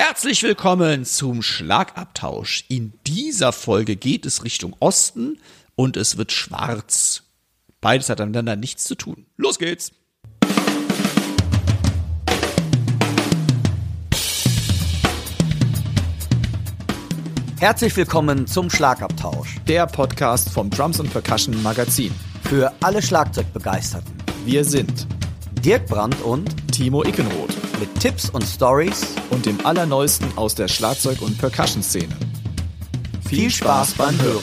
Herzlich willkommen zum Schlagabtausch. In dieser Folge geht es Richtung Osten und es wird schwarz. Beides hat miteinander nichts zu tun. Los geht's! Herzlich willkommen zum Schlagabtausch. Der Podcast vom Drums und Percussion Magazin. Für alle Schlagzeugbegeisterten. Wir sind Dirk Brandt und Timo Ickenroth mit Tipps und Stories und dem Allerneuesten aus der Schlagzeug- und Percussion-Szene. Viel Spaß beim Hören.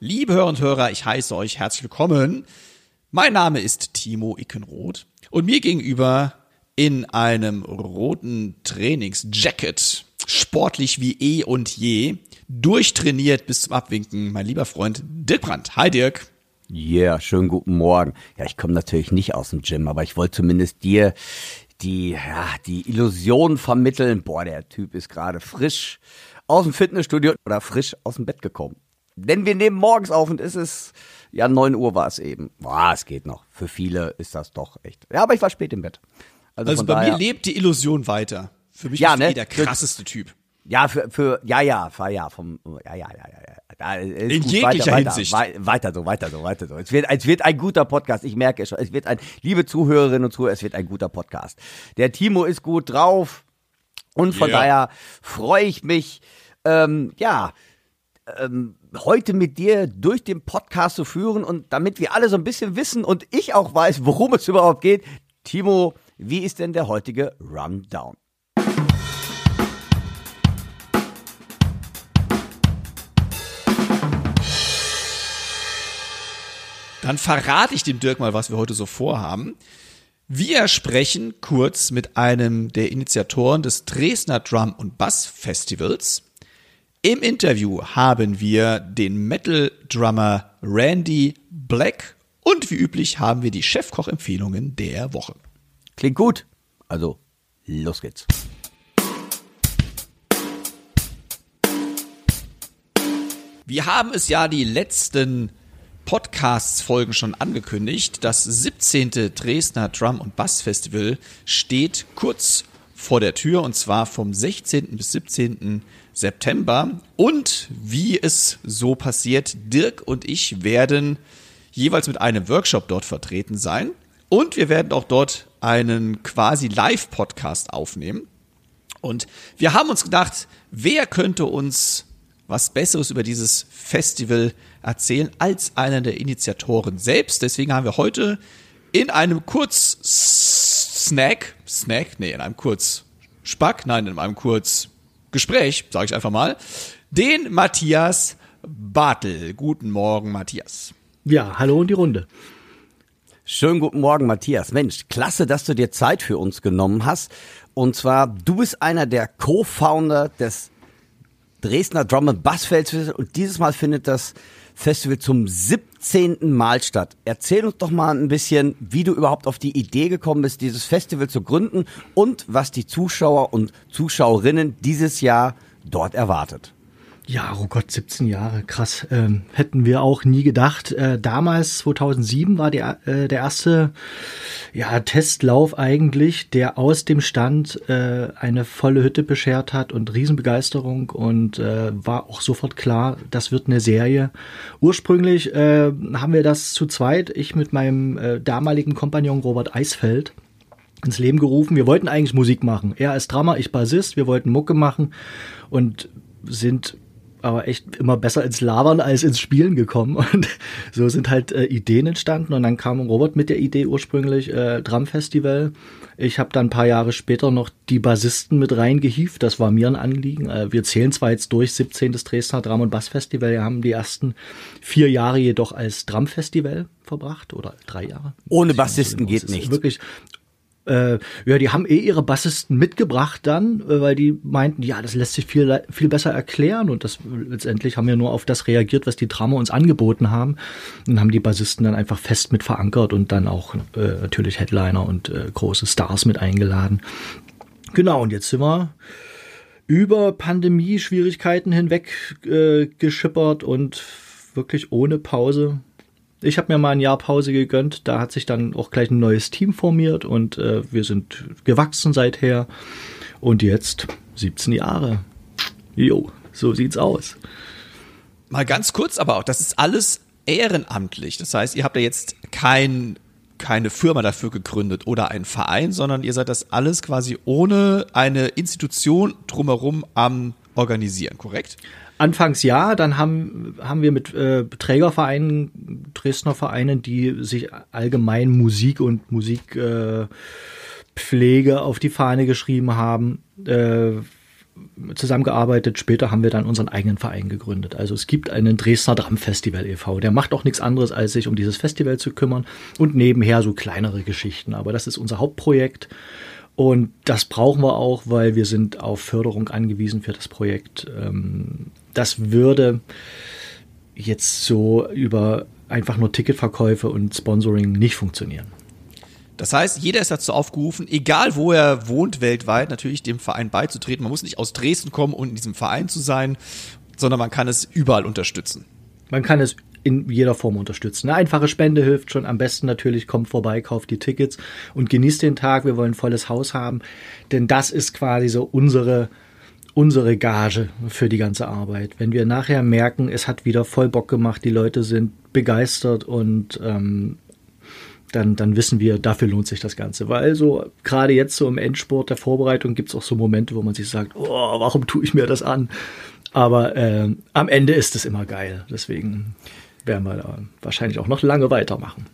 Liebe Hörer und Hörer, ich heiße euch herzlich willkommen. Mein Name ist Timo Ickenroth und mir gegenüber in einem roten Trainingsjacket, sportlich wie eh und je, durchtrainiert bis zum Abwinken, mein lieber Freund Dirk Brandt. Hi Dirk. Yeah, schönen guten Morgen. Ja, ich komme natürlich nicht aus dem Gym, aber ich wollte zumindest dir die, ja, die Illusion vermitteln. Boah, der Typ ist gerade frisch aus dem Fitnessstudio oder frisch aus dem Bett gekommen. Denn wir nehmen morgens auf und es ist, ja, neun Uhr war es eben. Boah, es geht noch. Für viele ist das doch echt. Ja, aber ich war spät im Bett. Also, also bei daher, mir lebt die Illusion weiter. Für mich ja, ne? eh der krasseste Typ. Ja, für, für, ja, ja, ja, vom, ja, ja, ja, ja, ja. In gut, jeglicher weiter, Hinsicht. Weiter, weiter so, weiter so, weiter so. Es wird, es wird ein guter Podcast. Ich merke es schon. Es wird ein, liebe Zuhörerinnen und Zuhörer, es wird ein guter Podcast. Der Timo ist gut drauf. Und von Ja. daher freue ich mich, ähm, ja, ähm, heute mit dir durch den Podcast zu führen und damit wir alle so ein bisschen wissen und ich auch weiß, worum es überhaupt geht. Timo, wie ist denn der heutige Rundown? Dann verrate ich dem Dirk mal, was wir heute so vorhaben. Wir sprechen kurz mit einem der Initiatoren des Dresdner Drum und Bass Festivals. Im Interview haben wir den Metal Drummer Randy Black und wie üblich haben wir die Chefkoch-Empfehlungen der Woche. Klingt gut. Also, los geht's. Wir haben es ja die letzten Podcasts-Folgen schon angekündigt. Das 17. Dresdner Drum- und Bass-Festival steht kurz vor der Tür und zwar vom 16. bis 17. September. Und wie es so passiert, Dirk und ich werden jeweils mit einem Workshop dort vertreten sein. Und wir werden auch dort einen quasi Live-Podcast aufnehmen. Und wir haben uns gedacht, wer könnte uns was Besseres über dieses Festival erzählen als einer der Initiatoren selbst. Deswegen haben wir heute in einem Kurz-Snack, Snack, nee, in einem Kurz-Spack, nein, in einem Kurz-Gespräch, sage ich einfach mal, den Matthias Bartel. Guten Morgen, Matthias. Ja, hallo und die Runde. Schönen guten Morgen, Matthias. Mensch, klasse, dass du dir Zeit für uns genommen hast. Und zwar, du bist einer der Co-Founder des Dresdner Drum and Bass Festival und dieses Mal findet das Festival zum 17. Mal statt. Erzähl uns doch mal ein bisschen, wie du überhaupt auf die Idee gekommen bist, dieses Festival zu gründen und was die Zuschauer und Zuschauerinnen dieses Jahr dort erwartet. Ja, oh Gott, 17 Jahre, krass. Ähm, hätten wir auch nie gedacht. Äh, damals, 2007, war der, äh, der erste ja, Testlauf eigentlich, der aus dem Stand äh, eine volle Hütte beschert hat und Riesenbegeisterung und äh, war auch sofort klar, das wird eine Serie. Ursprünglich äh, haben wir das zu zweit, ich mit meinem äh, damaligen Kompagnon Robert Eisfeld, ins Leben gerufen. Wir wollten eigentlich Musik machen. Er als Drummer, ich Bassist. Wir wollten Mucke machen und sind aber echt immer besser ins Labern als ins Spielen gekommen. Und so sind halt äh, Ideen entstanden. Und dann kam Robert mit der Idee ursprünglich äh, Drum Festival. Ich habe dann ein paar Jahre später noch die Bassisten mit reingehievt. Das war mir ein Anliegen. Äh, wir zählen zwar jetzt durch 17. Dresdner Drum- und Bass-Festival. Wir haben die ersten vier Jahre jedoch als Drum-Festival verbracht. Oder drei Jahre. Ohne Bassisten geht es ist nicht. Wirklich äh, ja, die haben eh ihre Bassisten mitgebracht dann, äh, weil die meinten, ja, das lässt sich viel, viel besser erklären und das letztendlich haben wir nur auf das reagiert, was die Drama uns angeboten haben und haben die Bassisten dann einfach fest mit verankert und dann auch äh, natürlich Headliner und äh, große Stars mit eingeladen. Genau, und jetzt sind wir über Pandemie-Schwierigkeiten hinweg äh, geschippert und wirklich ohne Pause. Ich habe mir mal ein Jahr Pause gegönnt, da hat sich dann auch gleich ein neues Team formiert und äh, wir sind gewachsen seither. Und jetzt 17 Jahre. Jo, so sieht's aus. Mal ganz kurz, aber auch, das ist alles ehrenamtlich. Das heißt, ihr habt ja jetzt kein, keine Firma dafür gegründet oder einen Verein, sondern ihr seid das alles quasi ohne eine Institution drumherum am Organisieren, korrekt? Anfangs ja, dann haben, haben wir mit äh, Trägervereinen, Dresdner Vereinen, die sich allgemein Musik und Musikpflege äh, auf die Fahne geschrieben haben, äh, zusammengearbeitet. Später haben wir dann unseren eigenen Verein gegründet. Also es gibt einen Dresdner Drum Festival e.V. Der macht auch nichts anderes, als sich um dieses Festival zu kümmern und nebenher so kleinere Geschichten. Aber das ist unser Hauptprojekt. Und das brauchen wir auch, weil wir sind auf Förderung angewiesen für das Projekt. Das würde jetzt so über einfach nur Ticketverkäufe und Sponsoring nicht funktionieren. Das heißt, jeder ist dazu aufgerufen, egal wo er wohnt weltweit, natürlich dem Verein beizutreten. Man muss nicht aus Dresden kommen, um in diesem Verein zu sein, sondern man kann es überall unterstützen. Man kann es in jeder Form unterstützen. Eine einfache Spende hilft schon. Am besten natürlich kommt vorbei, kauft die Tickets und genießt den Tag. Wir wollen ein volles Haus haben, denn das ist quasi so unsere unsere Gage für die ganze Arbeit. Wenn wir nachher merken, es hat wieder voll Bock gemacht, die Leute sind begeistert und ähm, dann, dann wissen wir, dafür lohnt sich das Ganze. Weil so gerade jetzt so im Endsport der Vorbereitung gibt es auch so Momente, wo man sich sagt, oh, warum tue ich mir das an? Aber äh, am Ende ist es immer geil. Deswegen werden wir da wahrscheinlich auch noch lange weitermachen.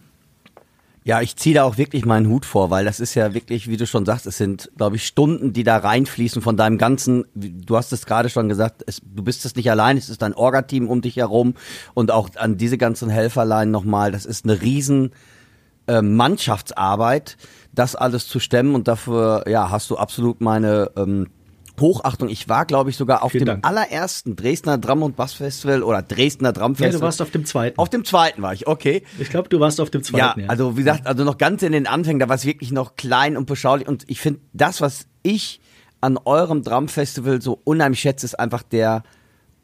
Ja, ich ziehe da auch wirklich meinen Hut vor, weil das ist ja wirklich, wie du schon sagst, es sind, glaube ich, Stunden, die da reinfließen von deinem ganzen, du hast es gerade schon gesagt, es, du bist es nicht allein, es ist ein Orga-Team um dich herum und auch an diese ganzen Helferlein nochmal, das ist eine riesen äh, Mannschaftsarbeit, das alles zu stemmen und dafür, ja, hast du absolut meine ähm, Hochachtung. Ich war, glaube ich, sogar auf Vielen dem Dank. allerersten Dresdner Drum und Bass Festival oder Dresdner Drum Festival. Ja, du warst auf dem zweiten. Auf dem zweiten war ich, okay. Ich glaube, du warst auf dem zweiten. Ja, ja, also wie gesagt, also noch ganz in den Anfängen, da war es wirklich noch klein und beschaulich. Und ich finde, das, was ich an eurem Drum Festival so unheimlich schätze, ist einfach der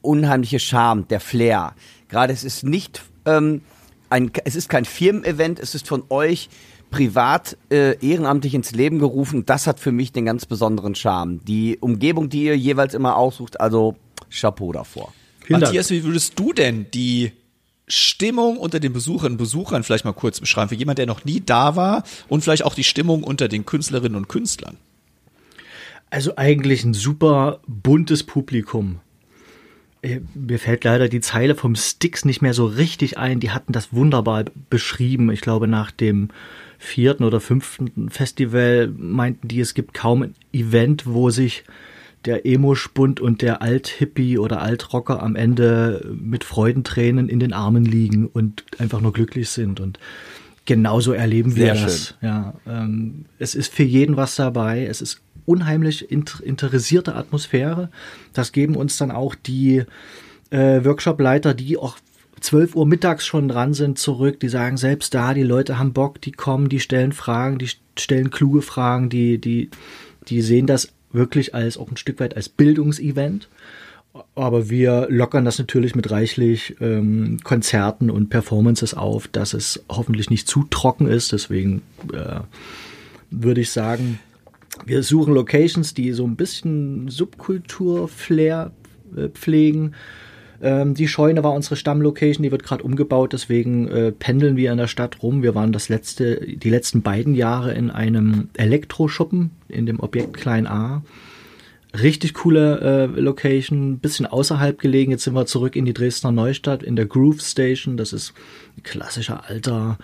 unheimliche Charme, der Flair. Gerade es ist nicht ähm, ein, es ist kein Firmen-Event, es ist von euch privat äh, ehrenamtlich ins Leben gerufen. Das hat für mich den ganz besonderen Charme. Die Umgebung, die ihr jeweils immer aussucht, also Chapeau davor. Vielen Matthias, Dank. wie würdest du denn die Stimmung unter den Besucherinnen und Besuchern vielleicht mal kurz beschreiben, für jemand, der noch nie da war und vielleicht auch die Stimmung unter den Künstlerinnen und Künstlern? Also eigentlich ein super buntes Publikum. Äh, mir fällt leider die Zeile vom Sticks nicht mehr so richtig ein. Die hatten das wunderbar beschrieben. Ich glaube, nach dem vierten oder fünften Festival meinten die, es gibt kaum ein Event, wo sich der Emo-Spund und der Alt-Hippie oder Alt-Rocker am Ende mit Freudentränen in den Armen liegen und einfach nur glücklich sind. Und genauso erleben Sehr wir das. Schön. Ja, ähm, es ist für jeden was dabei. Es ist unheimlich inter interessierte Atmosphäre. Das geben uns dann auch die äh, Workshop-Leiter, die auch 12 Uhr mittags schon dran sind, zurück. Die sagen selbst da, die Leute haben Bock, die kommen, die stellen Fragen, die stellen kluge Fragen, die, die, die sehen das wirklich als auch ein Stück weit als Bildungsevent. Aber wir lockern das natürlich mit reichlich ähm, Konzerten und Performances auf, dass es hoffentlich nicht zu trocken ist. Deswegen äh, würde ich sagen, wir suchen Locations, die so ein bisschen Subkultur-Flair äh, pflegen. Ähm, die Scheune war unsere Stammlocation, die wird gerade umgebaut, deswegen äh, pendeln wir in der Stadt rum. Wir waren das letzte, die letzten beiden Jahre in einem Elektroschuppen in dem Objekt Klein A. Richtig coole äh, Location, bisschen außerhalb gelegen. Jetzt sind wir zurück in die Dresdner Neustadt in der Groove Station. Das ist ein klassischer alter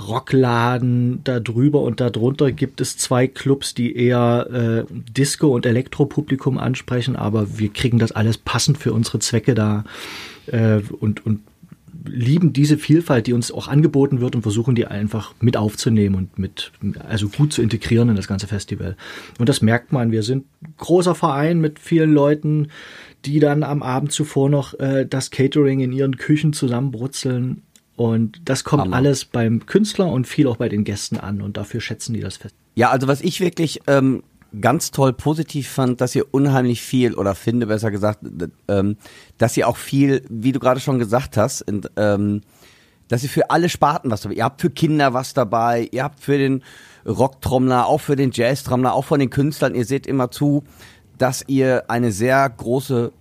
Rockladen. Da drüber und da drunter gibt es zwei Clubs, die eher äh, Disco- und Elektropublikum ansprechen, aber wir kriegen das alles passend für unsere Zwecke da äh, und, und lieben diese Vielfalt, die uns auch angeboten wird und versuchen die einfach mit aufzunehmen und mit, also gut zu integrieren in das ganze Festival. Und das merkt man. Wir sind großer Verein mit vielen Leuten, die dann am Abend zuvor noch äh, das Catering in ihren Küchen zusammenbrutzeln. Und das kommt Hammer. alles beim Künstler und viel auch bei den Gästen an und dafür schätzen die das fest. Ja, also was ich wirklich ähm, ganz toll positiv fand, dass ihr unheimlich viel, oder finde besser gesagt, ähm, dass ihr auch viel, wie du gerade schon gesagt hast, in, ähm, dass ihr für alle Sparten was dabei Ihr habt für Kinder was dabei, ihr habt für den Rocktrommler, auch für den Jazztrommler, auch von den Künstlern. Ihr seht immer zu, dass ihr eine sehr große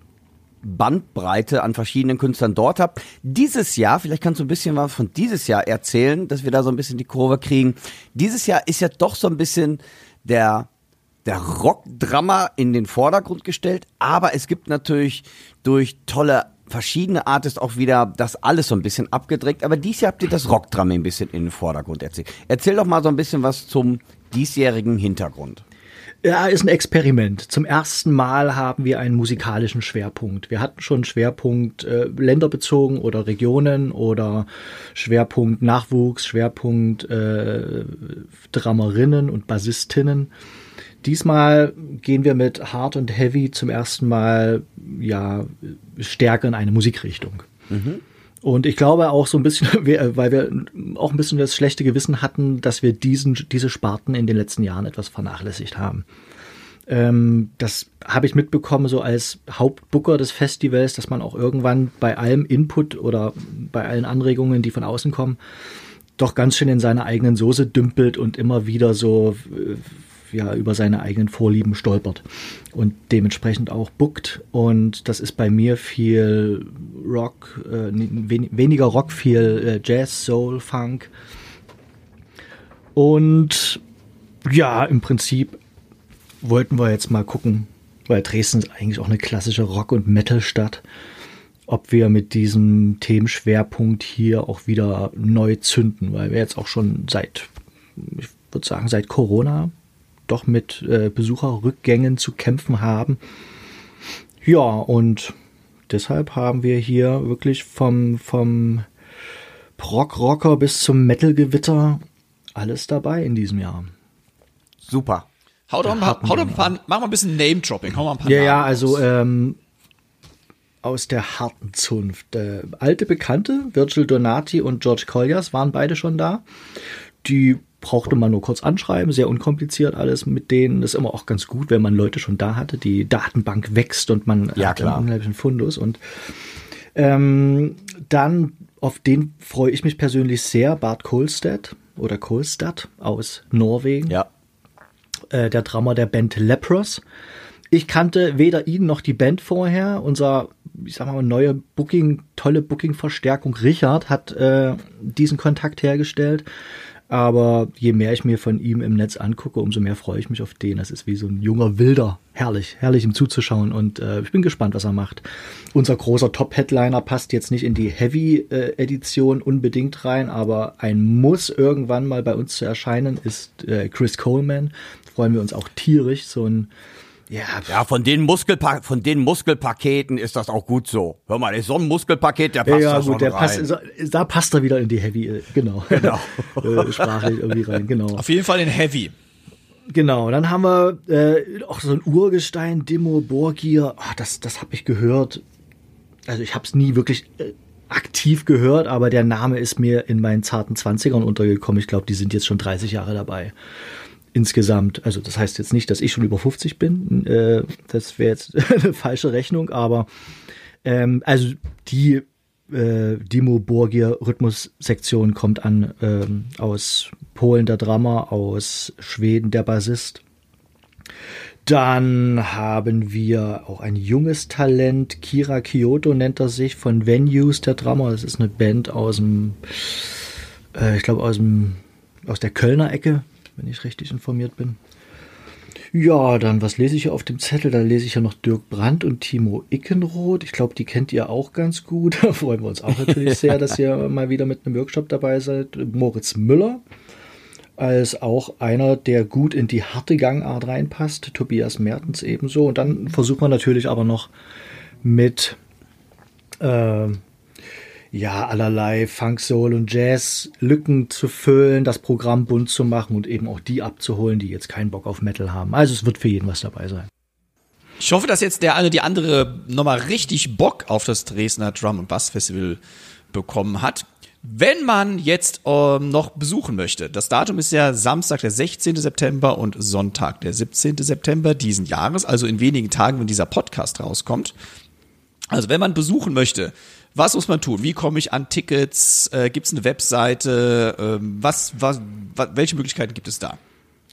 Bandbreite an verschiedenen Künstlern dort habt. Dieses Jahr, vielleicht kannst du ein bisschen was von dieses Jahr erzählen, dass wir da so ein bisschen die Kurve kriegen. Dieses Jahr ist ja doch so ein bisschen der der Rockdrama in den Vordergrund gestellt, aber es gibt natürlich durch tolle verschiedene Artists auch wieder das alles so ein bisschen abgedreht, aber dieses Jahr habt ihr das Rockdrama ein bisschen in den Vordergrund erzählt. Erzähl doch mal so ein bisschen was zum diesjährigen Hintergrund. Ja, ist ein Experiment. Zum ersten Mal haben wir einen musikalischen Schwerpunkt. Wir hatten schon Schwerpunkt äh, länderbezogen oder Regionen oder Schwerpunkt Nachwuchs, Schwerpunkt äh, Dramerinnen und Bassistinnen. Diesmal gehen wir mit Hard und Heavy zum ersten Mal ja stärker in eine Musikrichtung. Mhm. Und ich glaube auch so ein bisschen, weil wir auch ein bisschen das schlechte Gewissen hatten, dass wir diesen, diese Sparten in den letzten Jahren etwas vernachlässigt haben. Ähm, das habe ich mitbekommen, so als Hauptbooker des Festivals, dass man auch irgendwann bei allem Input oder bei allen Anregungen, die von außen kommen, doch ganz schön in seiner eigenen Soße dümpelt und immer wieder so äh, ja über seine eigenen Vorlieben stolpert und dementsprechend auch bookt. Und das ist bei mir viel Rock, äh, wen weniger Rock, viel äh, Jazz, Soul, Funk. Und ja, im Prinzip wollten wir jetzt mal gucken, weil Dresden ist eigentlich auch eine klassische Rock- und Metal-Stadt, ob wir mit diesem Themenschwerpunkt hier auch wieder neu zünden, weil wir jetzt auch schon seit, ich würde sagen, seit Corona doch mit äh, Besucherrückgängen zu kämpfen haben. Ja, und deshalb haben wir hier wirklich vom, vom Prog-Rocker bis zum Metal-Gewitter alles dabei in diesem Jahr. Super. Hau doch, mal, hau doch ein paar, mach mal ein bisschen Name-Dropping. Hau mal ein paar Ja, Namen ja, also ähm, aus der harten Zunft. Äh, alte Bekannte, Virgil Donati und George Colliers waren beide schon da. Die brauchte man nur kurz anschreiben, sehr unkompliziert alles mit denen. Das ist immer auch ganz gut, wenn man Leute schon da hatte. Die Datenbank wächst und man ja, hat klar. einen unheimlichen Fundus. Und ähm, dann, auf den freue ich mich persönlich sehr, Bart Kolstad oder Kolstad aus Norwegen. Ja. Äh, der Drummer der Band Lepros. Ich kannte weder ihn noch die Band vorher. Unser, ich sag mal, neue Booking, tolle Booking-Verstärkung Richard hat äh, diesen Kontakt hergestellt. Aber je mehr ich mir von ihm im Netz angucke, umso mehr freue ich mich auf den. Das ist wie so ein junger Wilder. Herrlich, herrlich ihm zuzuschauen. Und äh, ich bin gespannt, was er macht. Unser großer Top-Headliner passt jetzt nicht in die Heavy-Edition unbedingt rein, aber ein Muss irgendwann mal bei uns zu erscheinen ist äh, Chris Coleman. Freuen wir uns auch tierisch. So ein ja, ja, von den Muskelpa von den Muskelpaketen ist das auch gut so. Hör mal, ist so ein Muskelpaket, der passt ja, da gut, schon der rein. Passt, da passt er wieder in die Heavy, äh, genau. Genau. Äh, sprachlich irgendwie rein, genau. Auf jeden Fall in Heavy. Genau, dann haben wir äh, auch so ein Urgestein, Demo Borgir. Ach, das, das habe ich gehört. Also ich habe es nie wirklich äh, aktiv gehört, aber der Name ist mir in meinen zarten Zwanzigern untergekommen. Ich glaube, die sind jetzt schon 30 Jahre dabei insgesamt. Also das heißt jetzt nicht, dass ich schon über 50 bin. Äh, das wäre jetzt eine falsche Rechnung, aber ähm, also die äh, Dimo Borgir Rhythmussektion kommt an ähm, aus Polen der Drama, aus Schweden der Bassist. Dann haben wir auch ein junges Talent, Kira Kyoto nennt er sich, von Venues der Drama. Das ist eine Band aus dem, äh, ich glaube aus dem, aus der Kölner Ecke, wenn ich richtig informiert bin. Ja, dann, was lese ich hier auf dem Zettel? Da lese ich ja noch Dirk Brandt und Timo Ickenroth. Ich glaube, die kennt ihr auch ganz gut. Da freuen wir uns auch natürlich sehr, dass ihr mal wieder mit einem Workshop dabei seid. Moritz Müller als auch einer, der gut in die harte Gangart reinpasst. Tobias Mertens ebenso. Und dann versucht man natürlich aber noch mit äh, ja, allerlei Funk, Soul und Jazz Lücken zu füllen, das Programm bunt zu machen und eben auch die abzuholen, die jetzt keinen Bock auf Metal haben. Also es wird für jeden was dabei sein. Ich hoffe, dass jetzt der eine die andere nochmal richtig Bock auf das Dresdner Drum und Bass Festival bekommen hat. Wenn man jetzt ähm, noch besuchen möchte, das Datum ist ja Samstag, der 16. September und Sonntag, der 17. September diesen Jahres, also in wenigen Tagen, wenn dieser Podcast rauskommt. Also wenn man besuchen möchte, was muss man tun? Wie komme ich an Tickets? Äh, gibt es eine Webseite? Ähm, was, was, was, welche Möglichkeiten gibt es da?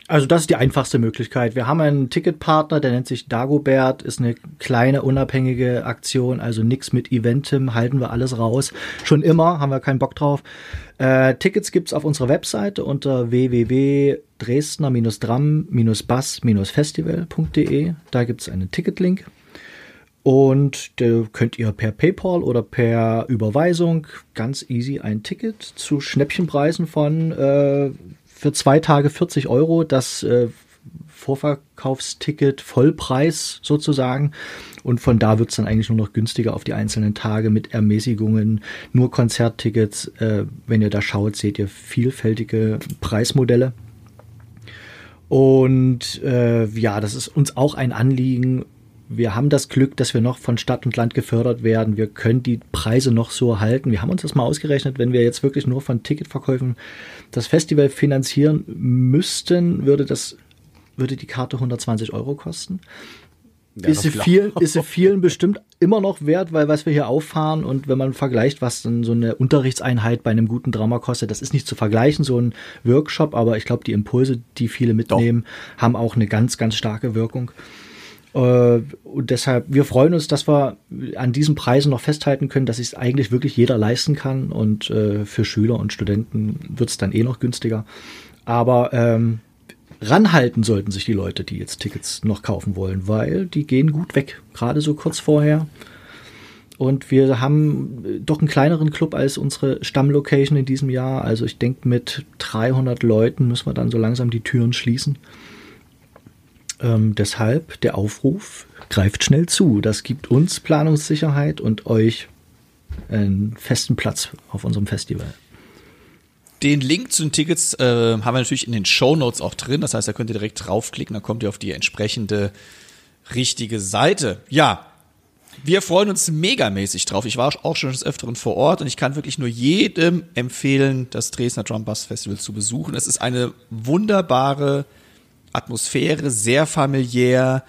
Also das ist die einfachste Möglichkeit. Wir haben einen Ticketpartner, der nennt sich Dagobert, ist eine kleine unabhängige Aktion, also nix mit Eventim, halten wir alles raus. Schon immer, haben wir keinen Bock drauf. Äh, Tickets gibt's auf unserer Webseite unter www.dresdner-drum-bass-festival.de. Da gibt's einen Ticketlink. Und da könnt ihr per PayPal oder per Überweisung ganz easy ein Ticket zu Schnäppchenpreisen von äh, für zwei Tage 40 Euro das äh, Vorverkaufsticket Vollpreis sozusagen. Und von da wird's dann eigentlich nur noch günstiger auf die einzelnen Tage mit Ermäßigungen, nur Konzerttickets. Äh, wenn ihr da schaut, seht ihr vielfältige Preismodelle. Und äh, ja, das ist uns auch ein Anliegen, wir haben das Glück, dass wir noch von Stadt und Land gefördert werden. Wir können die Preise noch so halten. Wir haben uns das mal ausgerechnet, wenn wir jetzt wirklich nur von Ticketverkäufen das Festival finanzieren müssten, würde das, würde die Karte 120 Euro kosten. Ja, ist, sie vielen, ist sie vielen bestimmt immer noch wert, weil was wir hier auffahren und wenn man vergleicht, was dann so eine Unterrichtseinheit bei einem guten Drama kostet, das ist nicht zu vergleichen, so ein Workshop, aber ich glaube, die Impulse, die viele mitnehmen, Doch. haben auch eine ganz, ganz starke Wirkung. Äh, und deshalb, wir freuen uns, dass wir an diesen Preisen noch festhalten können, dass es eigentlich wirklich jeder leisten kann. Und äh, für Schüler und Studenten wird es dann eh noch günstiger. Aber ähm, ranhalten sollten sich die Leute, die jetzt Tickets noch kaufen wollen, weil die gehen gut weg, gerade so kurz vorher. Und wir haben doch einen kleineren Club als unsere Stammlocation in diesem Jahr. Also ich denke, mit 300 Leuten müssen wir dann so langsam die Türen schließen. Ähm, deshalb der Aufruf, greift schnell zu. Das gibt uns Planungssicherheit und euch einen festen Platz auf unserem Festival. Den Link zu den Tickets äh, haben wir natürlich in den Show Notes auch drin. Das heißt, da könnt ihr direkt draufklicken, dann kommt ihr auf die entsprechende richtige Seite. Ja, wir freuen uns megamäßig drauf. Ich war auch schon des Öfteren vor Ort und ich kann wirklich nur jedem empfehlen, das Dresdner Drum Bass Festival zu besuchen. Es ist eine wunderbare Atmosphäre, sehr familiär.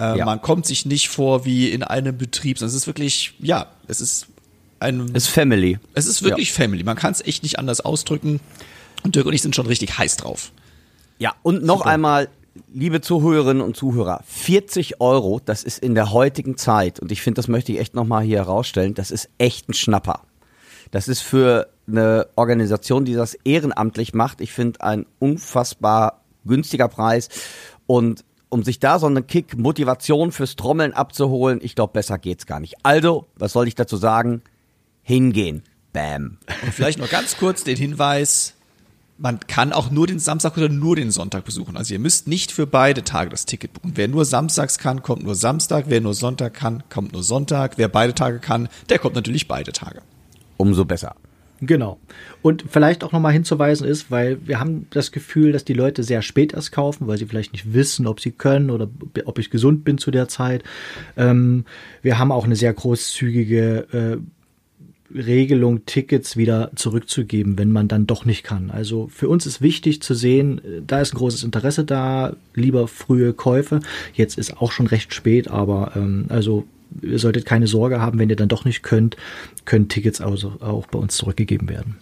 Äh, ja. Man kommt sich nicht vor wie in einem Betrieb, sondern es ist wirklich, ja, es ist ein. Es ist Family. Es ist wirklich ja. Family. Man kann es echt nicht anders ausdrücken. Und Dirk und ich sind schon richtig heiß drauf. Ja, und noch Super. einmal, liebe Zuhörerinnen und Zuhörer, 40 Euro, das ist in der heutigen Zeit, und ich finde, das möchte ich echt nochmal hier herausstellen, das ist echt ein Schnapper. Das ist für eine Organisation, die das ehrenamtlich macht, ich finde, ein unfassbar günstiger Preis. Und um sich da so einen Kick Motivation fürs Trommeln abzuholen, ich glaube, besser geht's gar nicht. Also, was soll ich dazu sagen? Hingehen. Bam. Und vielleicht noch ganz kurz den Hinweis, man kann auch nur den Samstag oder nur den Sonntag besuchen. Also ihr müsst nicht für beide Tage das Ticket buchen. Wer nur samstags kann, kommt nur Samstag. Wer nur Sonntag kann, kommt nur Sonntag. Wer beide Tage kann, der kommt natürlich beide Tage. Umso besser. Genau. Und vielleicht auch nochmal hinzuweisen ist, weil wir haben das Gefühl, dass die Leute sehr spät erst kaufen, weil sie vielleicht nicht wissen, ob sie können oder ob ich gesund bin zu der Zeit. Ähm, wir haben auch eine sehr großzügige äh, Regelung, Tickets wieder zurückzugeben, wenn man dann doch nicht kann. Also für uns ist wichtig zu sehen, äh, da ist ein großes Interesse da, lieber frühe Käufe. Jetzt ist auch schon recht spät, aber ähm, also ihr solltet keine Sorge haben, wenn ihr dann doch nicht könnt, können Tickets also auch bei uns zurückgegeben werden.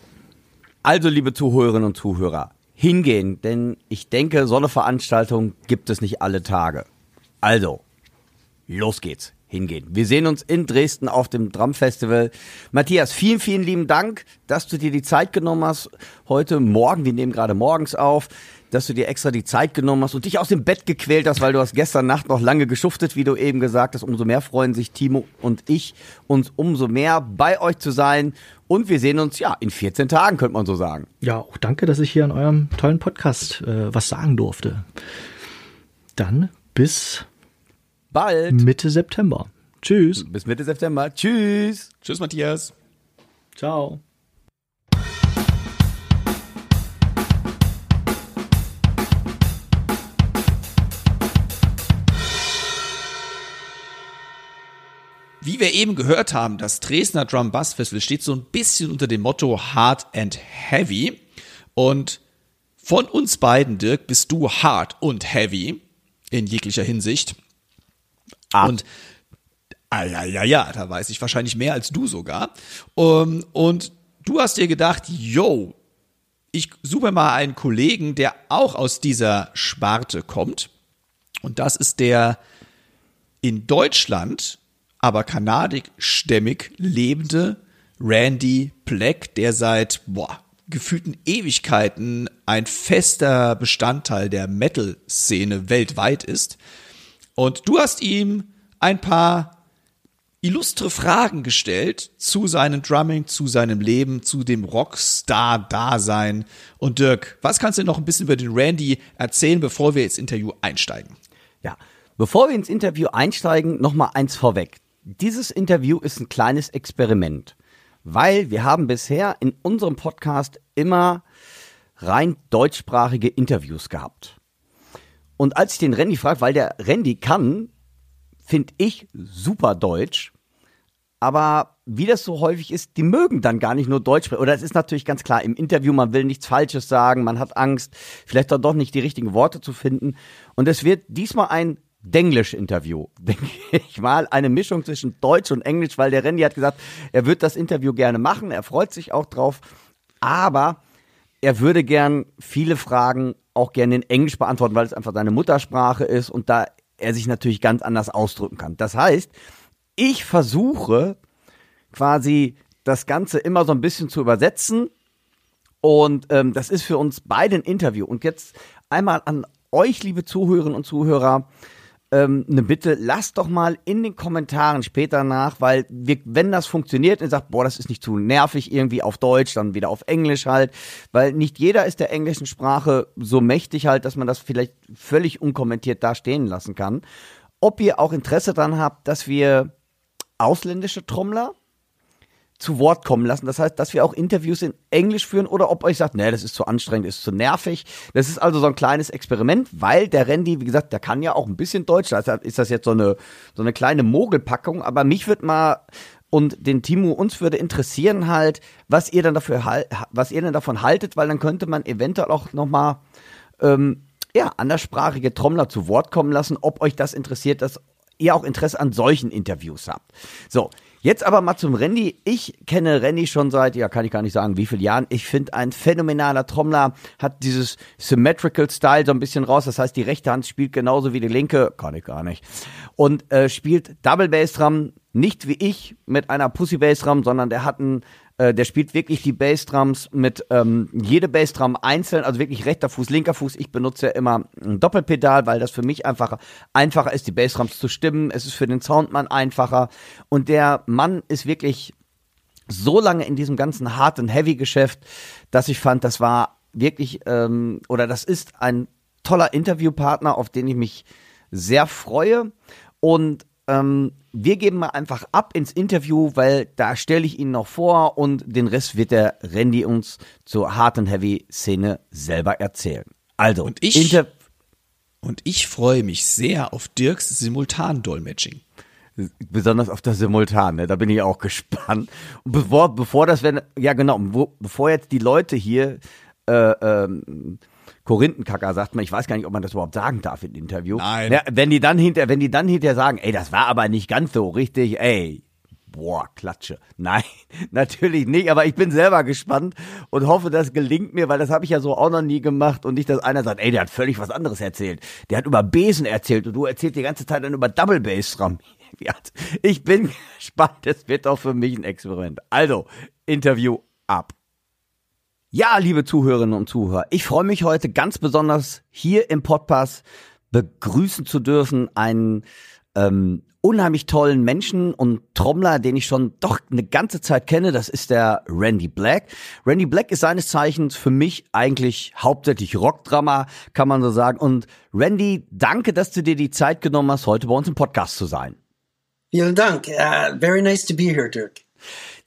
Also, liebe Zuhörerinnen und Zuhörer, hingehen, denn ich denke, so eine Veranstaltung gibt es nicht alle Tage. Also, los geht's. Hingehen. Wir sehen uns in Dresden auf dem Drum Festival. Matthias, vielen, vielen lieben Dank, dass du dir die Zeit genommen hast. Heute Morgen, wir nehmen gerade morgens auf dass du dir extra die Zeit genommen hast und dich aus dem Bett gequält hast, weil du hast gestern Nacht noch lange geschuftet, wie du eben gesagt hast. Umso mehr freuen sich Timo und ich, uns umso mehr bei euch zu sein. Und wir sehen uns ja in 14 Tagen, könnte man so sagen. Ja, auch danke, dass ich hier in eurem tollen Podcast äh, was sagen durfte. Dann bis bald. Mitte September. Tschüss. Bis Mitte September. Tschüss. Tschüss, Matthias. Ciao. Wie wir eben gehört haben, das Dresdner Drum Bass Festival steht so ein bisschen unter dem Motto Hard and Heavy. Und von uns beiden, Dirk, bist du hard und heavy in jeglicher Hinsicht. Ah. Und ah, ja, ja, ja, da weiß ich wahrscheinlich mehr als du sogar. Um, und du hast dir gedacht, yo, ich suche mal einen Kollegen, der auch aus dieser Sparte kommt. Und das ist der in Deutschland, aber kanadischstämmig lebende Randy Black, der seit boah, gefühlten Ewigkeiten ein fester Bestandteil der Metal-Szene weltweit ist. Und du hast ihm ein paar illustre Fragen gestellt zu seinem Drumming, zu seinem Leben, zu dem Rockstar-Dasein. Und Dirk, was kannst du noch ein bisschen über den Randy erzählen, bevor wir ins Interview einsteigen? Ja, bevor wir ins Interview einsteigen, noch mal eins vorweg. Dieses Interview ist ein kleines Experiment weil wir haben bisher in unserem Podcast immer rein deutschsprachige Interviews gehabt. Und als ich den Randy frage, weil der Randy kann, finde ich super Deutsch, aber wie das so häufig ist, die mögen dann gar nicht nur Deutsch sprechen. Oder es ist natürlich ganz klar, im Interview, man will nichts Falsches sagen, man hat Angst, vielleicht dann doch nicht die richtigen Worte zu finden. Und es wird diesmal ein Denglisch-Interview, denke ich mal. Eine Mischung zwischen Deutsch und Englisch, weil der Randy hat gesagt, er wird das Interview gerne machen, er freut sich auch drauf, aber er würde gern viele Fragen auch gerne in Englisch beantworten, weil es einfach seine Muttersprache ist und da er sich natürlich ganz anders ausdrücken kann. Das heißt, ich versuche quasi das Ganze immer so ein bisschen zu übersetzen und ähm, das ist für uns beide ein Interview. Und jetzt einmal an euch, liebe Zuhörerinnen und Zuhörer, ähm, eine Bitte, lasst doch mal in den Kommentaren später nach, weil wir, wenn das funktioniert und sagt, boah, das ist nicht zu nervig irgendwie auf Deutsch, dann wieder auf Englisch halt, weil nicht jeder ist der englischen Sprache so mächtig halt, dass man das vielleicht völlig unkommentiert da stehen lassen kann. Ob ihr auch Interesse daran habt, dass wir ausländische Trommler zu Wort kommen lassen. Das heißt, dass wir auch Interviews in Englisch führen oder ob euch sagt, nee, das ist zu anstrengend, ist zu nervig. Das ist also so ein kleines Experiment, weil der Randy, wie gesagt, der kann ja auch ein bisschen Deutsch. Deshalb ist das jetzt so eine, so eine kleine Mogelpackung. Aber mich wird mal und den Timo uns würde interessieren halt, was ihr dann dafür was ihr denn davon haltet, weil dann könnte man eventuell auch noch mal ähm, ja anderssprachige Trommler zu Wort kommen lassen, ob euch das interessiert, dass ihr auch Interesse an solchen Interviews habt. So, Jetzt aber mal zum Randy. Ich kenne Randy schon seit, ja, kann ich gar nicht sagen, wie viele Jahren. Ich finde ein phänomenaler Trommler, hat dieses Symmetrical Style so ein bisschen raus. Das heißt, die rechte Hand spielt genauso wie die linke. Kann ich gar nicht. Und äh, spielt Double Bass Drum, nicht wie ich mit einer Pussy Bass Drum, sondern der hat einen äh, der spielt wirklich die Bassdrums mit ähm, jede Bassdrum einzeln, also wirklich rechter Fuß, linker Fuß. Ich benutze ja immer ein Doppelpedal, weil das für mich einfach einfacher ist, die Bassdrums zu stimmen. Es ist für den Soundmann einfacher. Und der Mann ist wirklich so lange in diesem ganzen and Heavy-Geschäft, dass ich fand, das war wirklich, ähm, oder das ist ein toller Interviewpartner, auf den ich mich sehr freue. Und ähm, wir geben mal einfach ab ins Interview, weil da stelle ich ihn noch vor und den Rest wird der Randy uns zur Hard and Heavy Szene selber erzählen. Also, und ich, Inter und ich freue mich sehr auf Dirks Simultan-Dolmetsching. Besonders auf das Simultan, ne? da bin ich auch gespannt. Und bevor, bevor das, wenn, ja genau, wo, bevor jetzt die Leute hier äh, ähm, Korinthenkacker sagt man, ich weiß gar nicht, ob man das überhaupt sagen darf im Interview. Nein. Ja, wenn die dann hinter, wenn die dann hinterher sagen, ey, das war aber nicht ganz so richtig, ey, boah, Klatsche. Nein, natürlich nicht, aber ich bin selber gespannt und hoffe, das gelingt mir, weil das habe ich ja so auch noch nie gemacht und nicht, dass einer sagt, ey, der hat völlig was anderes erzählt. Der hat über Besen erzählt und du erzählst die ganze Zeit dann über Double Bass Drum. Ich bin gespannt, das wird auch für mich ein Experiment. Also, Interview ab. Ja, liebe Zuhörerinnen und Zuhörer, ich freue mich heute ganz besonders hier im Podpass begrüßen zu dürfen einen ähm, unheimlich tollen Menschen und Trommler, den ich schon doch eine ganze Zeit kenne. Das ist der Randy Black. Randy Black ist seines Zeichens für mich eigentlich hauptsächlich Rockdrama, kann man so sagen. Und Randy, danke, dass du dir die Zeit genommen hast, heute bei uns im Podcast zu sein. Vielen Dank. Uh, very nice to be here, Dirk.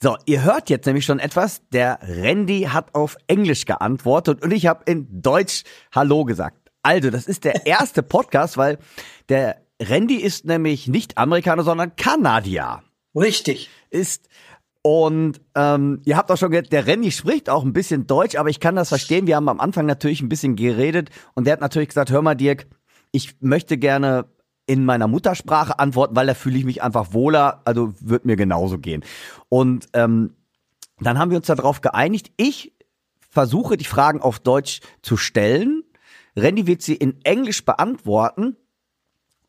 So, ihr hört jetzt nämlich schon etwas. Der Randy hat auf Englisch geantwortet und ich habe in Deutsch Hallo gesagt. Also, das ist der erste Podcast, weil der Randy ist nämlich nicht Amerikaner, sondern Kanadier. Richtig. ist. Und ähm, ihr habt auch schon gehört, der Randy spricht auch ein bisschen Deutsch, aber ich kann das verstehen. Wir haben am Anfang natürlich ein bisschen geredet und der hat natürlich gesagt, hör mal Dirk, ich möchte gerne in meiner Muttersprache antworten, weil da fühle ich mich einfach wohler, also wird mir genauso gehen. Und ähm, dann haben wir uns darauf geeinigt, ich versuche die Fragen auf Deutsch zu stellen. Randy wird sie in Englisch beantworten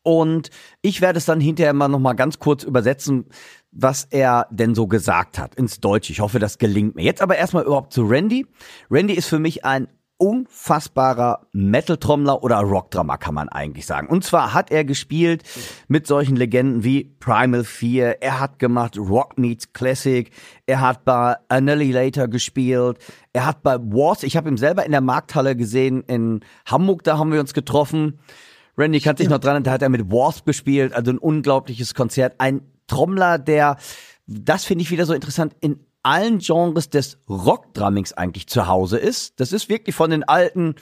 und ich werde es dann hinterher mal noch mal ganz kurz übersetzen, was er denn so gesagt hat ins Deutsche. Ich hoffe, das gelingt mir. Jetzt aber erstmal überhaupt zu Randy. Randy ist für mich ein unfassbarer Metal-Trommler oder Rock-Drummer, kann man eigentlich sagen. Und zwar hat er gespielt mit solchen Legenden wie Primal Fear, er hat gemacht Rock Meets Classic, er hat bei Annihilator gespielt, er hat bei Wars, ich habe ihn selber in der Markthalle gesehen in Hamburg, da haben wir uns getroffen. Randy kann sich noch dran, da hat er mit Wasp gespielt, also ein unglaubliches Konzert. Ein Trommler, der, das finde ich wieder so interessant, in allen Genres des Rockdrummings eigentlich zu Hause ist. Das ist wirklich von den alten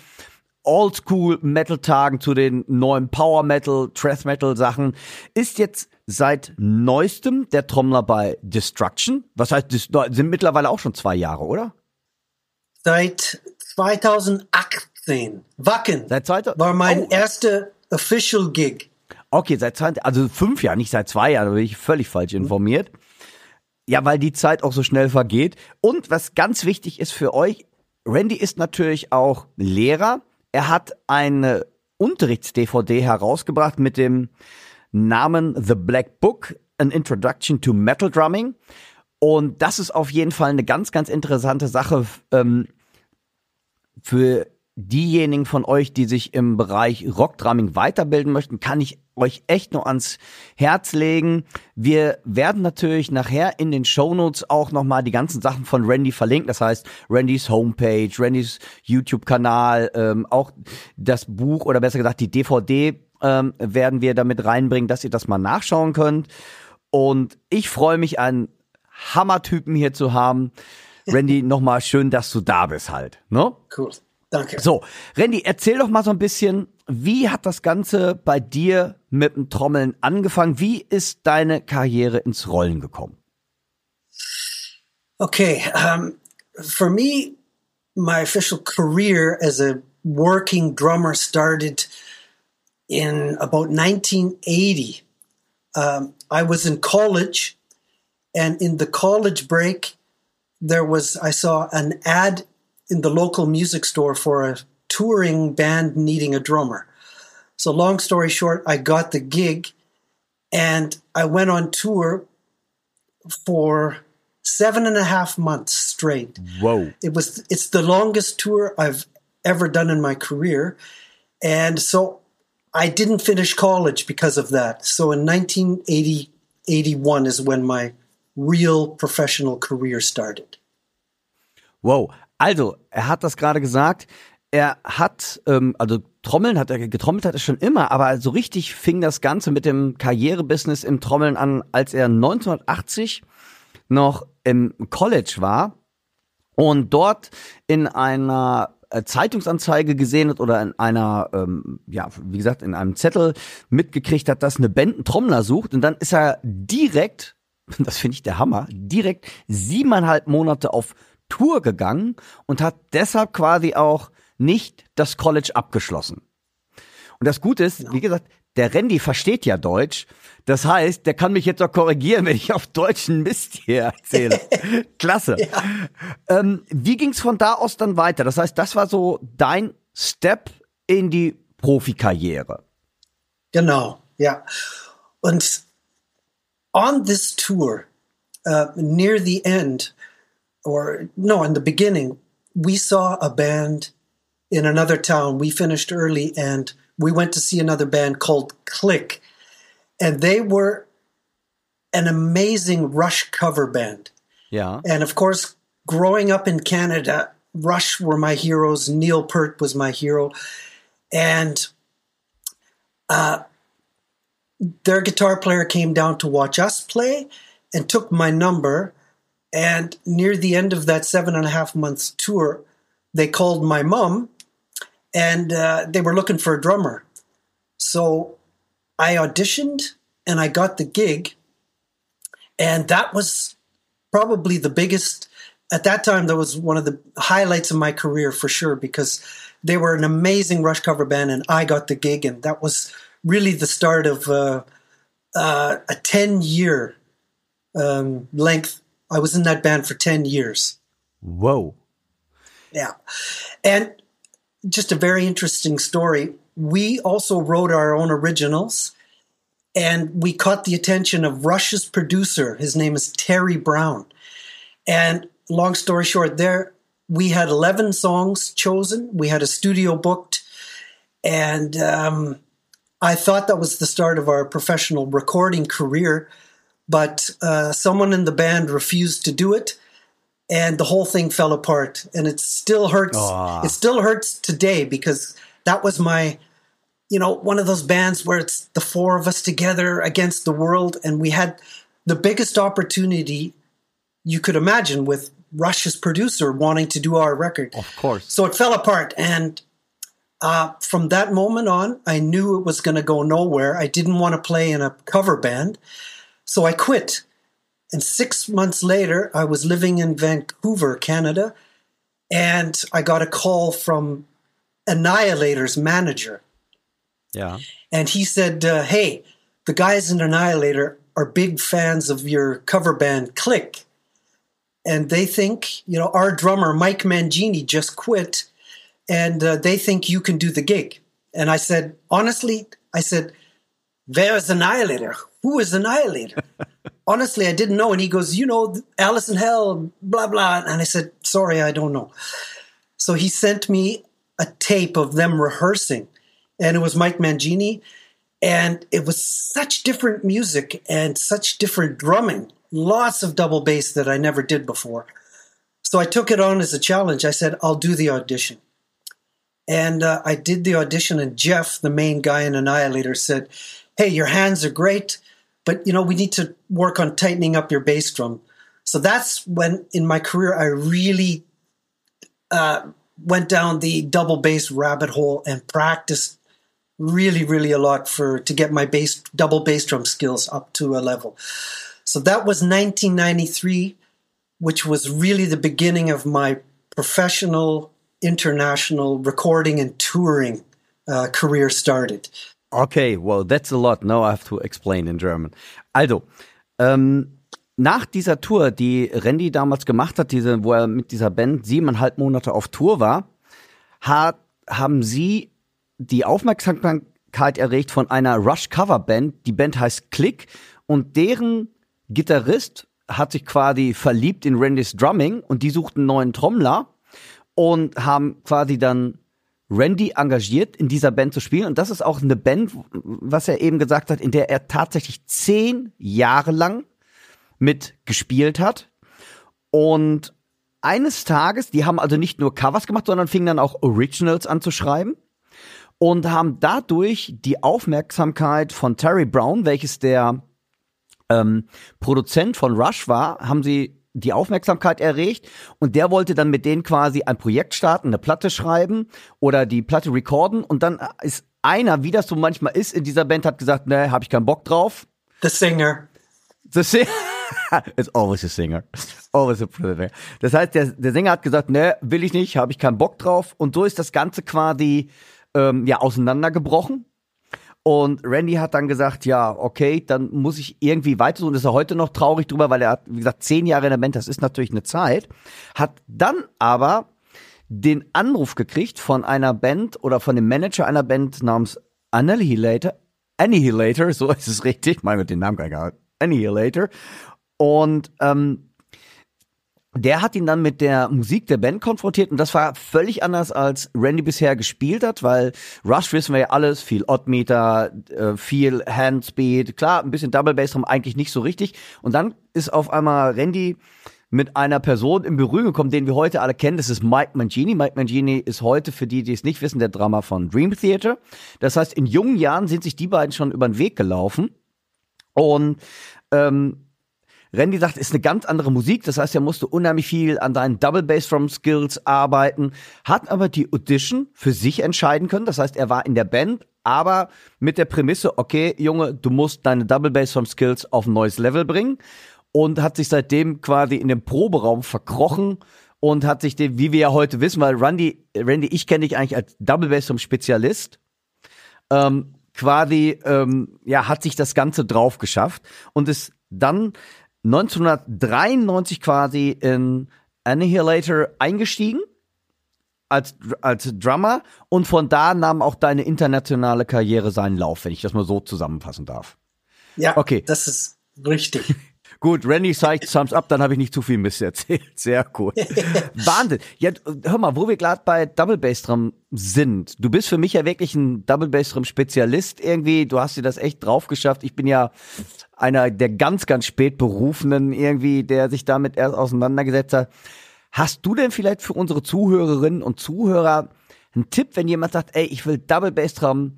Oldschool-Metal-Tagen zu den neuen Power-Metal, Thrash-Metal-Sachen. Ist jetzt seit neuestem der Trommler bei Destruction. Was heißt, das sind mittlerweile auch schon zwei Jahre, oder? Seit 2018. Wacken Seit zweiter- war mein Oh. erster Official Gig. Okay, seit zwei, also fünf Jahren, nicht seit zwei Jahren, da bin ich völlig falsch informiert. Ja, weil die Zeit auch so schnell vergeht. Und was ganz wichtig ist für euch, Randy ist natürlich auch Lehrer. Er hat eine Unterrichts-DVD herausgebracht mit dem Namen The Black Book, An Introduction to Metal Drumming. Und das ist auf jeden Fall eine ganz, ganz interessante Sache ähm, für diejenigen von euch, die sich im Bereich Rockdrumming weiterbilden möchten, kann ich euch echt nur ans Herz legen. Wir werden natürlich nachher in den Shownotes auch nochmal die ganzen Sachen von Randy verlinken. Das heißt, Randys Homepage, Randys YouTube-Kanal, ähm, auch das Buch oder besser gesagt die DVD ähm, werden wir damit reinbringen, dass ihr das mal nachschauen könnt. Und ich freue mich, einen Hammertypen hier zu haben. Randy, nochmal schön, dass du da bist halt. Ne? Cool. Danke. So, Randy, erzähl doch mal so ein bisschen, wie hat das Ganze bei dir mit dem Trommeln angefangen? Wie ist deine Karriere ins Rollen gekommen? Okay. Um, for me, my official career as a working drummer started in about 1980. Um, I was in college, and in the college break, there was I saw an ad in the local music store for a touring band needing a drummer. So, long story short, I got the gig, and I went on tour for seven and a half months straight. Whoa. It was it's the longest tour I've ever done in my career, and so I didn't finish college because of that. So in 1980, 81 is when my real professional career started. Wow. Also, er hat das gerade gesagt. Er hat, ähm, also Trommeln hat er, getrommelt hat er schon immer, aber so richtig fing das Ganze mit dem Karrierebusiness im Trommeln an, als er 1980 noch im College war und dort in einer äh, Zeitungsanzeige gesehen hat oder in einer, ähm, ja, wie gesagt, in einem Zettel mitgekriegt hat, dass eine Band einen Trommler sucht und dann ist er direkt, das finde ich der Hammer, direkt siebeneinhalb Monate auf Tour gegangen und hat deshalb quasi auch nicht das College abgeschlossen. Und das Gute ist, wie gesagt, der Randy versteht ja Deutsch. Das heißt, der kann mich jetzt auch korrigieren, wenn ich auf deutschen Mist hier erzähle. Klasse. Ähm, wie ging's von da aus dann weiter? Das heißt, das war so dein Step in die Profikarriere. Genau, ja. Und on this tour, uh, near the end, or no, in the beginning, we saw a band in another town. We finished early and we went to see another band called Click. And they were an amazing Rush cover band. Ja. And of course, growing up in Canada, Rush were my heroes. Neil Peart was my hero. And uh, their guitar player came down to watch us play and took my number. And near the end of that seven and a half months tour, they called my mom and uh, they were looking for a drummer. So I auditioned and I got the gig. And that was probably the biggest, at that time, that was one of the highlights of my career for sure because they were an amazing Rush cover band and I got the gig. And that was really the start of uh, uh, a 10 year um, length. I was in that band for 10 years. Whoa. Yeah. And just a very interesting story. We also wrote our own originals and we caught the attention of Rush's producer. His name is Terry Brown. And long story short, there we had 11 songs chosen. We had a studio booked. And um, I thought that was the start of our professional recording career. But uh, someone in the band refused to do it and the whole thing fell apart. And it still hurts. Aw. it still hurts today because that was my you know one of those bands where it's the four of us together against the world and we had the biggest opportunity you could imagine with Rush's producer wanting to do our record. Of course. so it fell apart and uh, from that moment on i knew it was going to go nowhere. I didn't want to play in a cover band so i quit and six months later, I was living in Vancouver, Canada, and I got a call from Annihilator's manager. Yeah. And he said, uh, Hey, the guys in Annihilator are big fans of your cover band, Click. And they think, you know, our drummer, Mike Mangini, just quit, and uh, they think you can do the gig. And I said, Honestly, I said, There's Annihilator. Who is Annihilator? honestly, I didn't know. And he goes, you know, Alice in Hell, blah, blah. And I said, sorry, I don't know. So he sent me a tape of them rehearsing. And it was Mike Mangini. And it was such different music and such different drumming. Lots of double bass that I never did before. So I took it on as a challenge. I said, I'll do the audition. And uh, I did the audition, and Jeff, the main guy in Annihilator, said, Hey, your hands are great but you know we need to work on tightening up your bass drum. So that's when in my career i really uh, went down the double bass rabbit hole and practiced really really a lot for to get my bass double bass drum skills up to a level. So that was 1993 which was really the beginning of my professional international recording and touring uh, career started Okay, well, that's a lot. Now I have to explain in German. Also, ähm, nach dieser Tour, die Randy damals gemacht hat, diese, wo er mit dieser Band siebeneinhalb Monate auf Tour war, hat, haben sie die Aufmerksamkeit erregt von einer Rush-Cover-Band. Die Band heißt Click und deren Gitarrist hat sich quasi verliebt in Randys Drumming und die suchten einen neuen Trommler und haben quasi dann Randy engagiert, in dieser Band zu spielen. Und das ist auch eine Band, was er eben gesagt hat, in der er tatsächlich zehn Jahre lang mit gespielt hat. Und eines Tages, die haben also nicht nur Covers gemacht, sondern fingen dann auch Originals an zu schreiben und haben dadurch die Aufmerksamkeit von Terry Brown, welches der ähm, Produzent von Rush war, haben sie die Aufmerksamkeit erregt und der wollte dann mit denen quasi ein Projekt starten, eine Platte schreiben oder die Platte recorden und dann ist einer, wie das so manchmal ist in dieser Band, hat gesagt, ne, hab ich keinen Bock drauf. the singer The singer. It's always a singer. Always a singer. Das heißt, der, der Sänger hat gesagt, ne, will ich nicht, habe ich keinen Bock drauf. Und so ist das Ganze quasi ähm, ja auseinandergebrochen. Und Randy hat dann gesagt, ja, okay, dann muss ich irgendwie weiter und ist er heute noch traurig drüber, weil er hat, wie gesagt, zehn Jahre in der Band, das ist natürlich eine Zeit. Hat dann aber den Anruf gekriegt von einer Band oder von dem Manager einer Band namens Annihilator. Annihilator, so ist es richtig. Mein Gott, den Namen gar nicht. Annihilator. Und ähm, der hat ihn dann mit der Musik der Band konfrontiert und das war völlig anders als Randy bisher gespielt hat, weil Rush wissen wir ja alles, viel Oddmeter, äh, viel Handspeed, klar, ein bisschen Double Bass drum, eigentlich nicht so richtig. Und dann ist auf einmal Randy mit einer Person in Berührung gekommen, den wir heute alle kennen. Das ist Mike Mangini. Mike Mangini ist heute, für die, die es nicht wissen, der Drama von Dream Theater. Das heißt, in jungen Jahren sind sich die beiden schon über den Weg gelaufen. Und ähm, Randy sagt, ist eine ganz andere Musik. Das heißt, er musste unheimlich viel an seinen Double Bass Drum Skills arbeiten, hat aber die Audition für sich entscheiden können. Das heißt, er war in der Band, aber mit der Prämisse, okay, Junge, du musst deine Double Bass Drum Skills auf ein neues Level bringen. und hat sich seitdem quasi in dem Proberaum verkrochen und hat sich dem, wie wir ja heute wissen, weil Randy, Randy, ich kenne dich eigentlich als Double Bass zum Spezialist, ähm, quasi, ähm, ja, hat sich das Ganze drauf geschafft und ist dann 1993 quasi in Annihilator eingestiegen als, als Drummer und von da nahm auch deine internationale Karriere seinen Lauf, wenn ich das mal so zusammenfassen darf. Ja, okay. das ist richtig. Gut, Randy zeigt Thumbs Up, dann habe ich nicht zu viel Mist erzählt. Sehr cool. Wahnsinn. Ja, hör mal, wo wir gerade bei Double Bass Drum sind. Du bist für mich ja wirklich ein Double Bass Drum Spezialist irgendwie. Du hast dir das echt drauf geschafft. Ich bin ja einer der ganz, ganz spät Berufenen irgendwie, der sich damit erst auseinandergesetzt hat. Hast du denn vielleicht für unsere Zuhörerinnen und Zuhörer einen Tipp, wenn jemand sagt, ey, ich will Double Bass Drum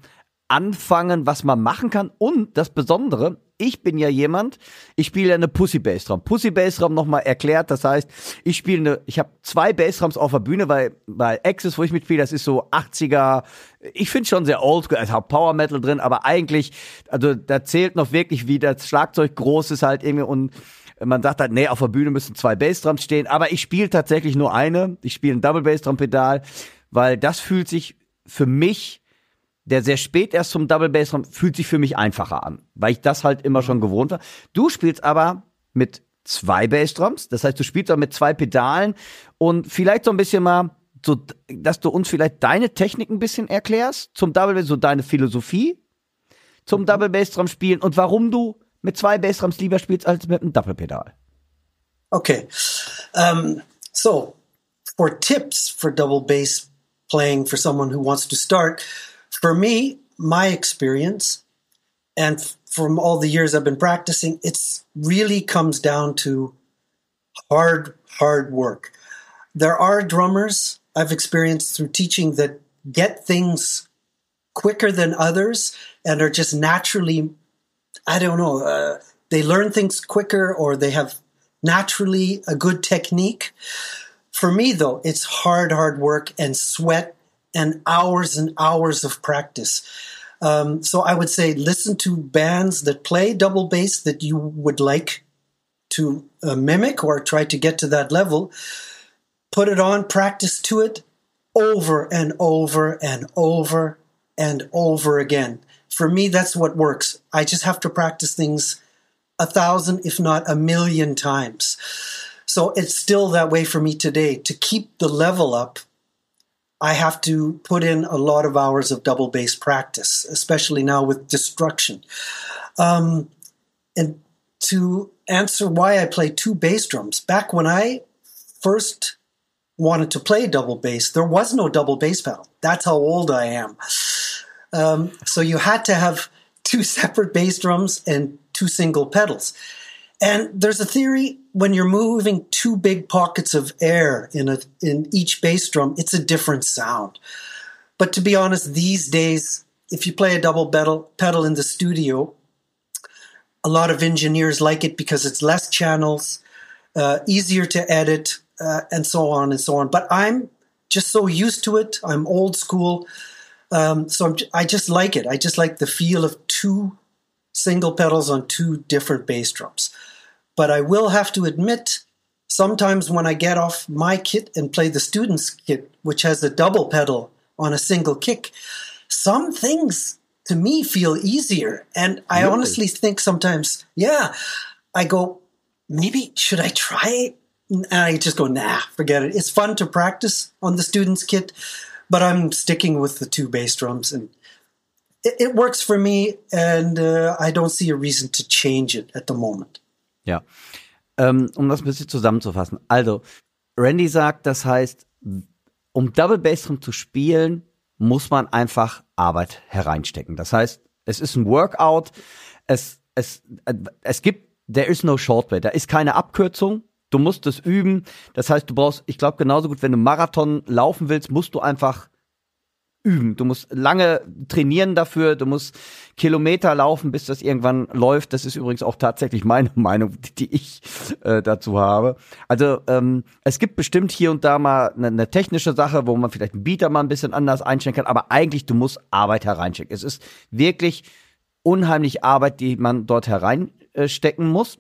anfangen, was man machen kann? Und das Besondere, ich bin ja jemand, ich spiele eine Pussy Bassdrum. Pussy Bassdrum nochmal erklärt, das heißt, ich spiele eine, ich habe zwei Bassdrums auf der Bühne, weil bei Access, wo ich mitspiele, das ist so 80er, ich finde schon sehr old, es hat Power Metal drin, aber eigentlich, also da zählt noch wirklich, wie das Schlagzeug groß ist halt irgendwie und man sagt halt, nee, auf der Bühne müssen zwei Bassdrums stehen, aber ich spiele tatsächlich nur eine, ich spiele ein Double Bassdrum Pedal, weil das fühlt sich für mich der sehr spät erst zum Double Bass kommt, fühlt sich für mich einfacher an, weil ich das halt immer schon gewohnt war. Du spielst aber mit zwei Bassdrums, das heißt, du spielst auch mit zwei Pedalen und vielleicht so ein bisschen mal so, dass du uns vielleicht deine Technik ein bisschen erklärst zum Double Bass, so deine Philosophie zum mhm. Double Bass Drum spielen und warum du mit zwei Bassdrums lieber spielst als mit einem Double Pedal. Okay. Um, so, for tips for double bass playing for someone who wants to start, For me, my experience, and from all the years I've been practicing, it's really comes down to hard, hard work. There are drummers I've experienced through teaching that get things quicker than others and are just naturally, I don't know, uh, they learn things quicker or they have naturally a good technique. For me, though, it's hard, hard work and sweat and hours and hours of practice. Um, so I would say listen to bands that play double bass that you would like to uh, mimic or try to get to that level. Put it on, practice to it over and over and over and over again. For me, that's what works. I just have to practice things a thousand, if not a million times. So it's still that way for me today to keep the level up I have to put in a lot of hours of double bass practice, especially now with destruction. Um, and to answer why I play two bass drums, back when I first wanted to play double bass, there was no double bass pedal. That's how old I am. Um, so you had to have two separate bass drums and two single pedals. And there's a theory when you're moving two big pockets of air in a in each bass drum, it's a different sound. But to be honest, these days, if you play a double pedal pedal in the studio, a lot of engineers like it because it's less channels, uh, easier to edit, uh, and so on and so on. But I'm just so used to it. I'm old school, um, so I'm, I just like it. I just like the feel of two single pedals on two different bass drums. But I will have to admit, sometimes when I get off my kit and play the student's kit, which has a double pedal on a single kick, some things to me feel easier. And I really? honestly think sometimes, yeah, I go, maybe should I try it? And I just go, nah, forget it. It's fun to practice on the student's kit, but I'm sticking with the two bass drums and it, it works for me. And uh, I don't see a reason to change it at the moment. Ja. Ähm, um das ein bisschen zusammenzufassen. Also, Randy sagt, das heißt, um Double Bass Drum zu spielen, muss man einfach Arbeit hereinstecken. Das heißt, es ist ein Workout, es, es, es gibt, there is no shortway, da ist keine Abkürzung, du musst es üben. Das heißt, du brauchst, ich glaube genauso gut, wenn du Marathon laufen willst, musst du einfach üben. Du musst lange trainieren dafür, du musst Kilometer laufen, bis das irgendwann läuft. Das ist übrigens auch tatsächlich meine Meinung, die ich äh, dazu habe. Also ähm, es gibt bestimmt hier und da mal eine, eine technische Sache, wo man vielleicht einen Beater mal ein bisschen anders einstellen kann, aber eigentlich du musst Arbeit hereinstecken. Es ist wirklich unheimlich Arbeit, die man dort hereinstecken muss.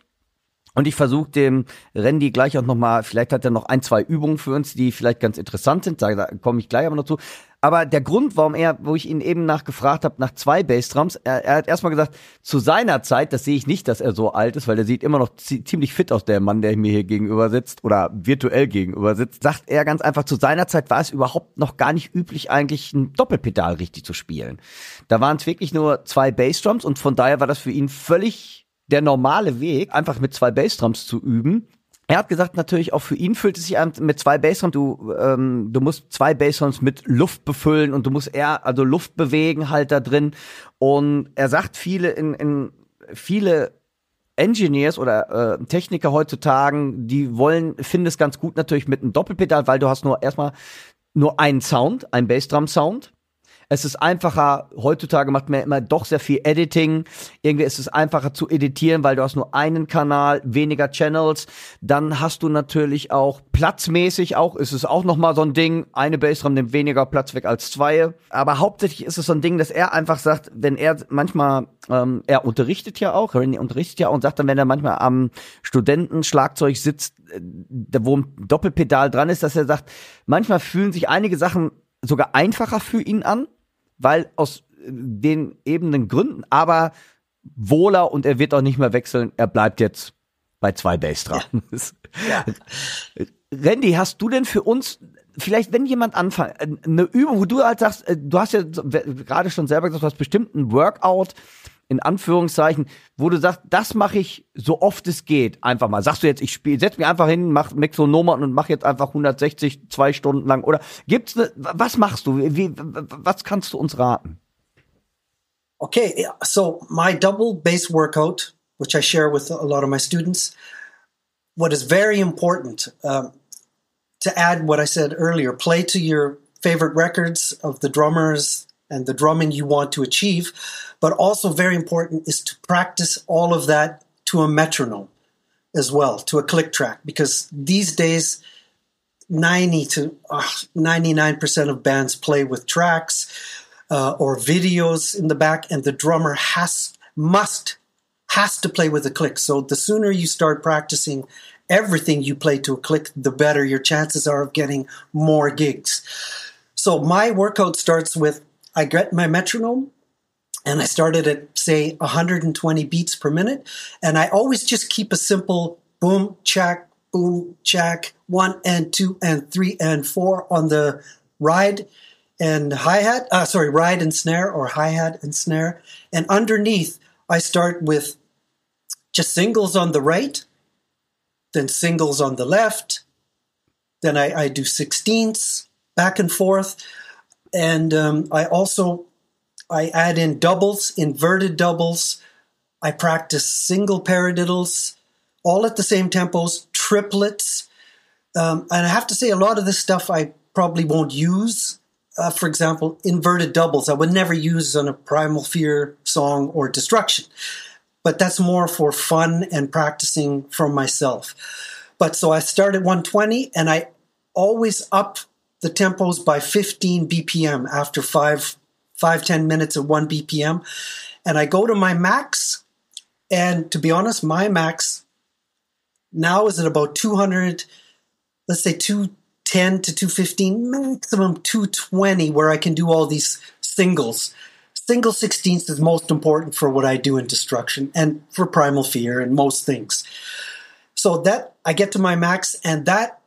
Und ich versuche dem Randy gleich auch nochmal, vielleicht hat er noch ein, zwei Übungen für uns, die vielleicht ganz interessant sind, da, da komme ich gleich aber noch zu. Aber der Grund, warum er, wo ich ihn eben nachgefragt habe, nach zwei Bassdrums, er, er hat erstmal gesagt, zu seiner Zeit, das sehe ich nicht, dass er so alt ist, weil er sieht immer noch ziemlich fit aus, der Mann, der mir hier gegenüber sitzt oder virtuell gegenüber sitzt, sagt er ganz einfach, zu seiner Zeit war es überhaupt noch gar nicht üblich, eigentlich ein Doppelpedal richtig zu spielen. Da waren es wirklich nur zwei Bassdrums und von daher war das für ihn völlig der normale Weg, einfach mit zwei Bassdrums zu üben. Er hat gesagt, natürlich auch für ihn fühlt es sich an mit zwei Bassdrums. Du, ähm, du musst zwei Bassdrums mit Luft befüllen und du musst eher, also Luft bewegen halt da drin. Und er sagt, viele in, in viele Engineers oder äh, Techniker heutzutage, die wollen, finden es ganz gut natürlich mit einem Doppelpedal, weil du hast nur erstmal nur einen Sound, einen Bassdrum-Sound. Es ist einfacher, heutzutage macht man immer doch sehr viel Editing. Irgendwie ist es einfacher zu editieren, weil du hast nur einen Kanal, weniger Channels. Dann hast du natürlich auch platzmäßig auch, ist es auch nochmal so ein Ding, eine Bassdrum nimmt weniger Platz weg als zwei. Aber hauptsächlich ist es so ein Ding, dass er einfach sagt, wenn er manchmal, ähm, er unterrichtet ja auch, René unterrichtet ja auch und sagt dann, wenn er manchmal am Studentenschlagzeug sitzt, äh, wo ein Doppelpedal dran ist, dass er sagt, manchmal fühlen sich einige Sachen sogar einfacher für ihn an, weil aus äh, den ebenen Gründen, aber wohler und er wird auch nicht mehr wechseln. Er bleibt jetzt bei zwei Bassdrums. Ja. ja. Randy, hast du denn für uns vielleicht, wenn jemand anfängt, äh, eine Übung, wo du halt sagst, äh, du hast ja gerade schon selber gesagt, du hast bestimmt ein Workout, in Anführungszeichen, wo du sagst, das mache ich so oft es geht, einfach mal. Sagst du jetzt, ich spiele, setz mich einfach hin, mach Mexonomen und mach jetzt einfach 160 zwei Stunden lang oder gibt's ne, was machst du? Wie, was kannst du uns raten? Okay, so my double bass workout, which I share with a lot of my students, what is very important um, to add what I said earlier, play to your favorite records of the drummers and the drumming you want to achieve. But also very important is to practice all of that to a metronome as well, to a click track, because these days, 90 to uh, 99% of bands play with tracks uh, or videos in the back, and the drummer has, must, has to play with a click. So the sooner you start practicing everything you play to a click, the better your chances are of getting more gigs. So my workout starts with I get my metronome and I started at say 120 beats per minute. And I always just keep a simple boom, check, boom, check, one and two and three and four on the ride and hi hat. Uh, sorry, ride and snare or hi hat and snare. And underneath, I start with just singles on the right, then singles on the left. Then I, I do sixteenths back and forth. And um, I also I add in doubles, inverted doubles. I practice single paradiddles, all at the same tempos, triplets. Um, and I have to say, a lot of this stuff I probably won't use. Uh, for example, inverted doubles, I would never use on a Primal Fear song or Destruction. But that's more for fun and practicing for myself. But so I start at 120 and I always up the tempos by 15 BPM after five five, 10 minutes at one BPM. And I go to my max. And to be honest, my max now is at about 200, let's say 210 to 215, maximum 220, where I can do all these singles. Single sixteenths is most important for what I do in destruction and for primal fear and most things. So that I get to my max, and that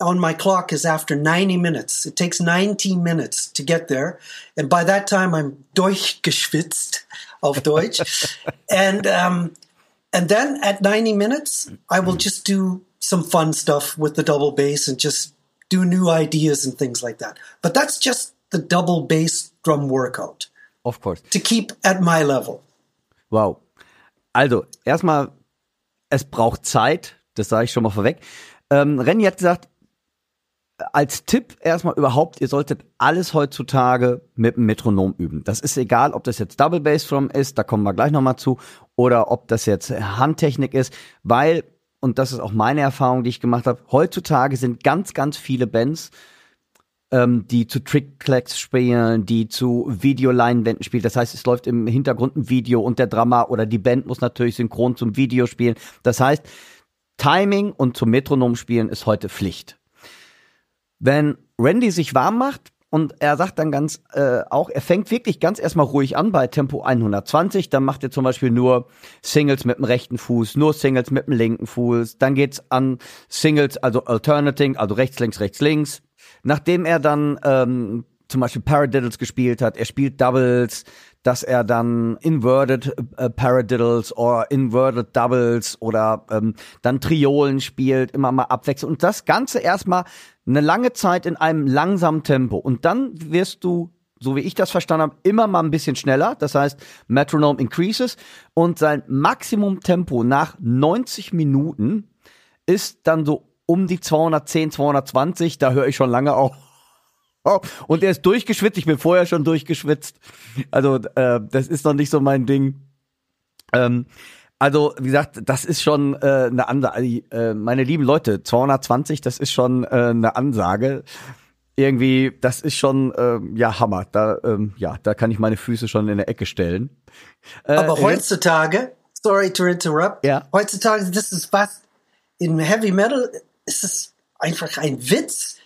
on my clock is after 90 minutes. It takes 90 minutes to get there. And by that time, I'm durchgeschwitzt auf Deutsch. and, um, and then at 90 minutes, I will just do some fun stuff with the double bass and just do new ideas and things like that. But that's just the double bass drum workout. Of course. To keep at my level. Wow. Also, erstmal, es braucht Zeit. Das sage ich schon mal vorweg. Ähm, Renny hat gesagt, als Tipp erstmal überhaupt, ihr solltet alles heutzutage mit dem Metronom üben. Das ist egal, ob das jetzt Double Bass Drum ist, da kommen wir gleich nochmal zu, oder ob das jetzt Handtechnik ist, weil, und das ist auch meine Erfahrung, die ich gemacht habe, heutzutage sind ganz, ganz viele Bands ähm, die zu Trick-Clacks spielen, die zu Videoleinwänden spielen. Das heißt, es läuft im Hintergrund ein Video und der Drama oder die Band muss natürlich synchron zum Video spielen. Das heißt, Timing und zum Metronom spielen ist heute Pflicht. Wenn Randy sich warm macht, und er sagt dann ganz äh, auch, er fängt wirklich ganz erstmal ruhig an bei Tempo 120. Dann macht er zum Beispiel nur Singles mit dem rechten Fuß, nur Singles mit dem linken Fuß. Dann geht's an Singles, also Alternating, also rechts, links, rechts, links. Nachdem er dann ähm, zum Beispiel Paradiddles gespielt hat, er spielt Doubles, dass er dann Inverted äh, Paradiddles oder Inverted Doubles oder ähm, dann Triolen spielt, immer mal abwechselnd. Und das Ganze erstmal eine lange Zeit in einem langsamen Tempo. Und dann wirst du, so wie ich das verstanden habe, immer mal ein bisschen schneller. Das heißt, Metronome increases und sein Maximum-Tempo nach 90 Minuten ist dann so um die 210, 220. Da höre ich schon lange auf. Und er ist durchgeschwitzt. Ich bin vorher schon durchgeschwitzt. Also äh, das ist noch nicht so mein Ding. Ähm, also, wie gesagt, das ist schon äh, eine Ansage. Äh, meine lieben Leute, 220, das ist schon äh, eine Ansage. Irgendwie, das ist schon äh, ja Hammer. Da ähm, ja, da kann ich meine Füße schon in der Ecke stellen. Äh, Aber heutzutage, sorry to interrupt, ja. heutzutage, das ist was in Heavy Metal ist es einfach ein Witz.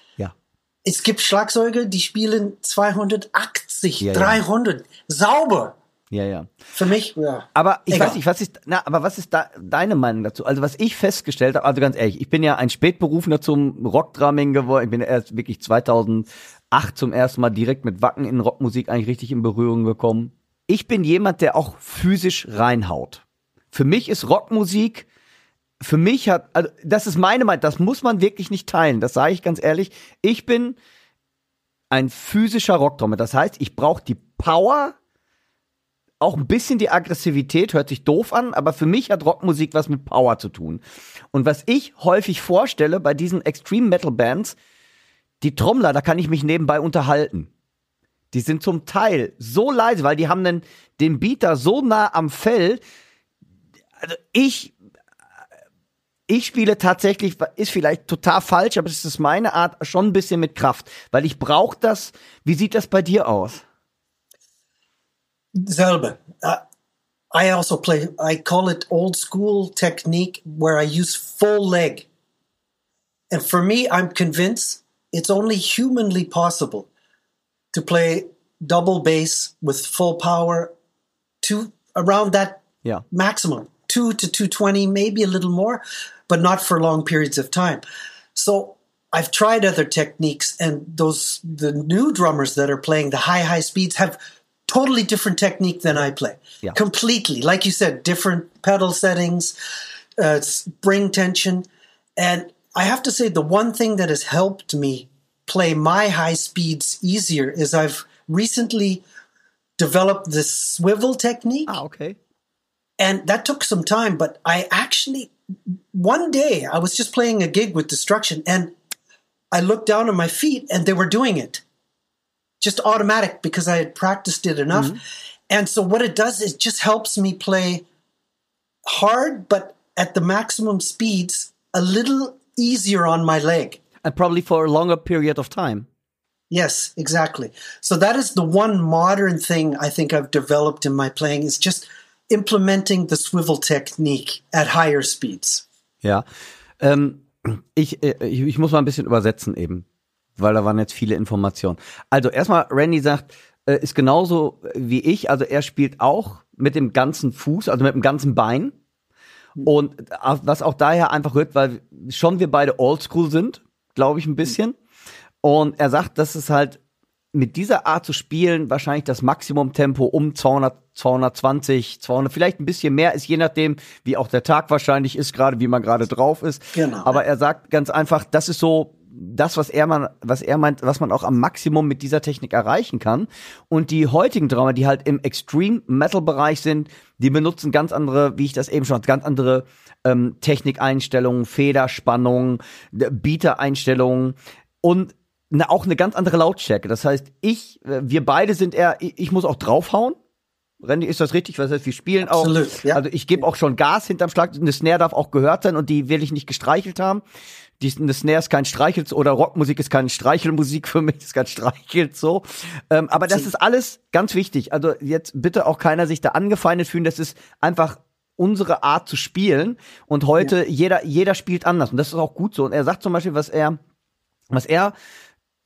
Ja. Es gibt Schlagzeuge, die spielen 280, Ja, ja. 300 sauber. Ja, ja. Für mich, ja. Aber ich Egal. weiß nicht, was ist, na, aber was ist da deine Meinung dazu? Also was ich festgestellt habe, also ganz ehrlich, ich bin ja ein Spätberufener zum Rockdrumming geworden. Ich bin ja erst wirklich 2008 zum ersten Mal direkt mit Wacken in Rockmusik eigentlich richtig in Berührung gekommen. Ich bin jemand, der auch physisch reinhaut. Für mich ist Rockmusik, für mich hat, also das ist meine Meinung, das muss man wirklich nicht teilen. Das sage ich ganz ehrlich. Ich bin ein physischer Rockdrummer. Das heißt, ich brauche die Power, auch ein bisschen die Aggressivität, hört sich doof an, aber für mich hat Rockmusik was mit Power zu tun. Und was ich häufig vorstelle bei diesen Extreme Metal Bands, die Trommler, da kann ich mich nebenbei unterhalten. Die sind zum Teil so leise, weil die haben den, den Beater so nah am Fell. Also ich, ich spiele tatsächlich, ist vielleicht total falsch, aber es ist meine Art schon ein bisschen mit Kraft, weil ich brauche das. Wie sieht das bei dir aus? Selbe. Uh, I also play, I call it old school technique where I use full leg. And for me, I'm convinced it's only humanly possible to play double bass with full power to around that Ja. maximum, two to 220, maybe a little more, but not for long periods of time. So I've tried other techniques and those, the new drummers that are playing the high, high speeds have totally different technique than I play. Yeah. Completely. Like you said, different pedal settings, uh, spring tension. And I have to say, the one thing that has helped me play my high speeds easier is I've recently developed this swivel technique. Ah, okay. And that took some time, but I actually, one day I was just playing a gig with Destruction and I looked down at my feet and they were doing it. Just automatic because I had practiced it enough. Mm-hmm. And so what it does is just helps me play hard, but at the maximum speeds, a little easier on my leg. And probably for a longer period of time. Yes, exactly. So that is the one modern thing I think I've developed in my playing is just implementing the swivel technique at higher speeds. Ja. Ähm, ich, äh, ich, ich muss mal ein bisschen übersetzen eben, weil da waren jetzt viele Informationen. Also erstmal, Randy sagt, äh, ist genauso wie ich, also er spielt auch mit dem ganzen Fuß, also mit dem ganzen Bein. Und äh, was auch daher einfach rührt, weil schon wir beide oldschool sind, glaube ich ein bisschen. Und er sagt, dass es halt mit dieser Art zu spielen wahrscheinlich das Maximumtempo um 200, 220, 200, vielleicht ein bisschen mehr ist, je nachdem, wie auch der Tag wahrscheinlich ist, gerade wie man gerade drauf ist. Genau. Aber er sagt ganz einfach, das ist so das, was er, man, was er meint, was man auch am Maximum mit dieser Technik erreichen kann. Und die heutigen Drummer, die halt im Extreme Metal Bereich sind, die benutzen ganz andere, wie ich das eben schon, hatte, ganz andere ähm, Technikeinstellungen, Federspannung, Beater-Einstellungen und ne, auch eine ganz andere Lautstärke. Das heißt, ich, äh, wir beide sind eher, ich, ich muss auch draufhauen. Randy, ist das richtig? Was heißt, wir spielen Absolut, auch. ja. Also ich gebe auch schon Gas hinterm Schlag. Eine Snare darf auch gehört sein und die will ich nicht gestreichelt haben. Die, eine Snare ist kein Streichel oder Rockmusik ist keine Streichelmusik für mich, ist kein Streichelt so. Ähm, aber das ist alles ganz wichtig. Also jetzt bitte auch keiner sich da angefeindet fühlen. Das ist einfach unsere Art zu spielen. Und heute jeder jeder spielt anders und das ist auch gut so. Und er sagt zum Beispiel, was er was er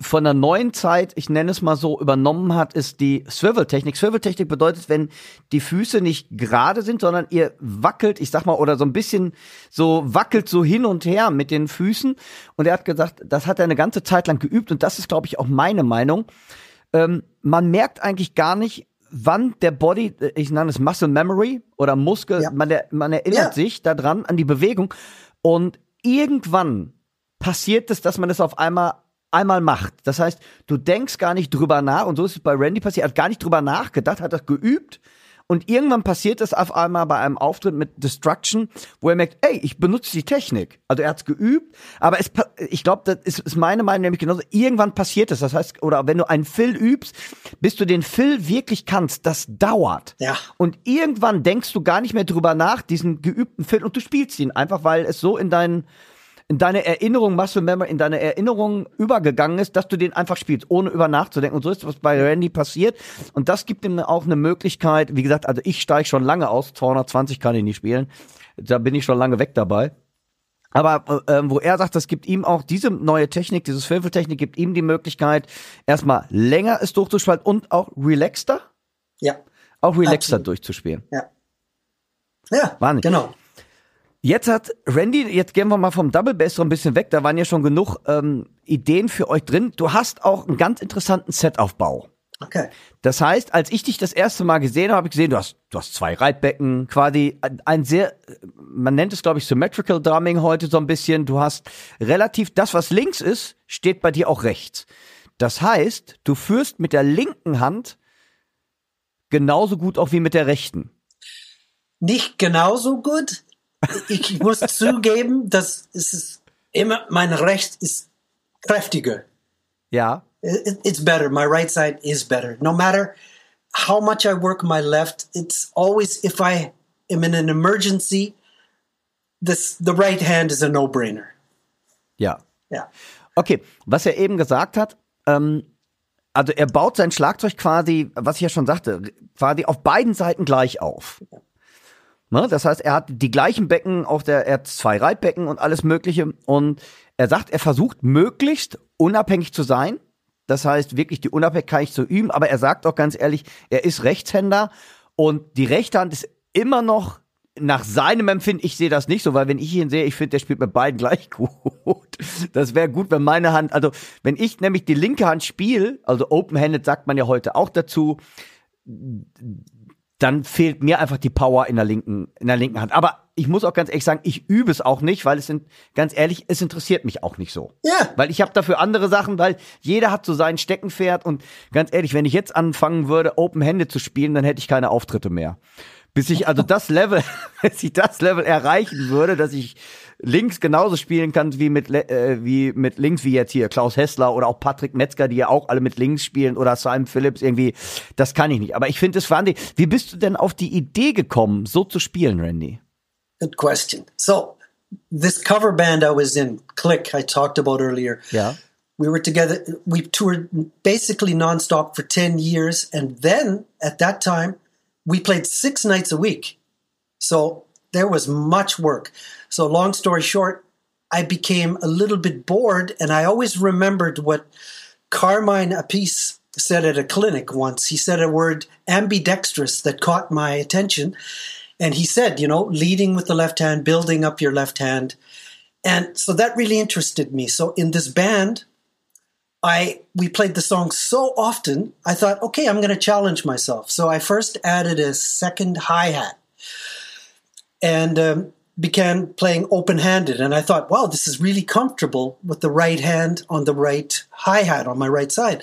von der neuen Zeit, ich nenne es mal so, übernommen hat, ist die Swivel-Technik. Swivel-Technik bedeutet, wenn die Füße nicht gerade sind, sondern ihr wackelt, ich sag mal, oder so ein bisschen so wackelt so hin und her mit den Füßen. Und er hat gesagt, das hat er eine ganze Zeit lang geübt und das ist, glaube ich, auch meine Meinung. Ähm, man merkt eigentlich gar nicht, wann der Body, äh, ich nenne es Muscle Memory oder Muskel, Ja. man, man erinnert Ja. sich daran, an die Bewegung. Und irgendwann passiert es, dass man es auf einmal einmal macht. Das heißt, du denkst gar nicht drüber nach und so ist es bei Randy passiert, er hat gar nicht drüber nachgedacht, hat das geübt und irgendwann passiert es auf einmal bei einem Auftritt mit Destruction, wo er merkt, ey, ich benutze die Technik. Also er hat es geübt, aber es, ich glaube, das ist, ist meine Meinung nämlich genauso. Irgendwann passiert es. Das heißt, oder wenn du einen Fill übst, bis du den Fill wirklich kannst, das dauert. Ja. Und irgendwann denkst du gar nicht mehr drüber nach, diesen geübten Fill und du spielst ihn einfach, weil es so in deinen in deine Erinnerung, Muscle Memory, in deine Erinnerung übergegangen ist, dass du den einfach spielst, ohne über nachzudenken. Und so ist was bei Randy passiert. Und das gibt ihm auch eine Möglichkeit, wie gesagt, also ich steige schon lange aus, 220 kann ich nicht spielen. Da bin ich schon lange weg dabei. Aber äh, wo er sagt, das gibt ihm auch diese neue Technik, diese Swivel-Technik, gibt ihm die Möglichkeit, erstmal länger es durchzuspielen und auch relaxter, Ja. auch relaxter Absolut. durchzuspielen. Ja. Ja, Wahnsinn. genau. Jetzt hat Randy, jetzt gehen wir mal vom Double Bass so ein bisschen weg, da waren ja schon genug ähm, Ideen für euch drin. Du hast auch einen ganz interessanten Setaufbau. Okay. Das heißt, als ich dich das erste Mal gesehen habe, habe ich gesehen, du hast, du hast zwei Reitbecken, quasi ein, ein sehr, man nennt es glaube ich Symmetrical Drumming heute so ein bisschen. Du hast relativ, das was links ist, steht bei dir auch rechts. Das heißt, du führst mit der linken Hand genauso gut auch wie mit der rechten. Nicht genauso gut. Ich muss zugeben, dass es immer, mein Recht ist kräftiger. Ja. It, it's better. My right side is better. No matter how much I work my left, it's always if I am in an emergency, this the right hand is a no-brainer. Ja. Yeah. Okay, was er eben gesagt hat, ähm, also er baut sein Schlagzeug quasi, was ich ja schon sagte, quasi auf beiden Seiten gleich auf. Ne? Das heißt, er hat die gleichen Becken auf der, er hat zwei Reitbecken und alles Mögliche. Und er sagt, er versucht möglichst unabhängig zu sein. Das heißt, wirklich die Unabhängigkeit zu üben. Aber er sagt auch ganz ehrlich, er ist Rechtshänder und die rechte Hand ist immer noch nach seinem Empfinden, ich sehe das nicht so, weil wenn ich ihn sehe, ich finde, der spielt mit beiden gleich gut. Das wäre gut, wenn meine Hand, also wenn ich nämlich die linke Hand spiele, also open-handed sagt man ja heute auch dazu, dann fehlt mir einfach die Power in der linken, in der linken Hand. Aber ich muss auch ganz ehrlich sagen, ich übe es auch nicht, weil es sind, ganz ehrlich, es interessiert mich auch nicht so. Ja. Weil ich habe dafür andere Sachen, weil jeder hat so sein Steckenpferd und ganz ehrlich, wenn ich jetzt anfangen würde, Open-Handed zu spielen, dann hätte ich keine Auftritte mehr. Bis ich also das Level, bis ich das Level erreichen würde, dass ich links genauso spielen kann wie mit äh, wie mit links wie jetzt hier Klaus Hessler oder auch Patrick Metzger, die ja auch alle mit links spielen oder Simon Phillips irgendwie, das kann ich nicht. Aber ich finde es wahnsinnig. Wie bist du denn auf die Idee gekommen, so zu spielen, Randy? Good question. So, this cover band I was in, Click, I talked about earlier. Ja. We were together. We toured basically nonstop for 10 years. And then at that time, we played six nights a week. So there was much work. So, long story short, I became a little bit bored. And I always remembered what Carmine Appice said at a clinic once. He said a word ambidextrous that caught my attention. And he said, you know, leading with the left hand, building up your left hand. And so that really interested me. So in this band, I we played the song so often, I thought, okay, I'm going to challenge myself. So I first added a second hi hat and um, began playing open handed. And I thought, wow, this is really comfortable with the right hand on the right hi hat on my right side.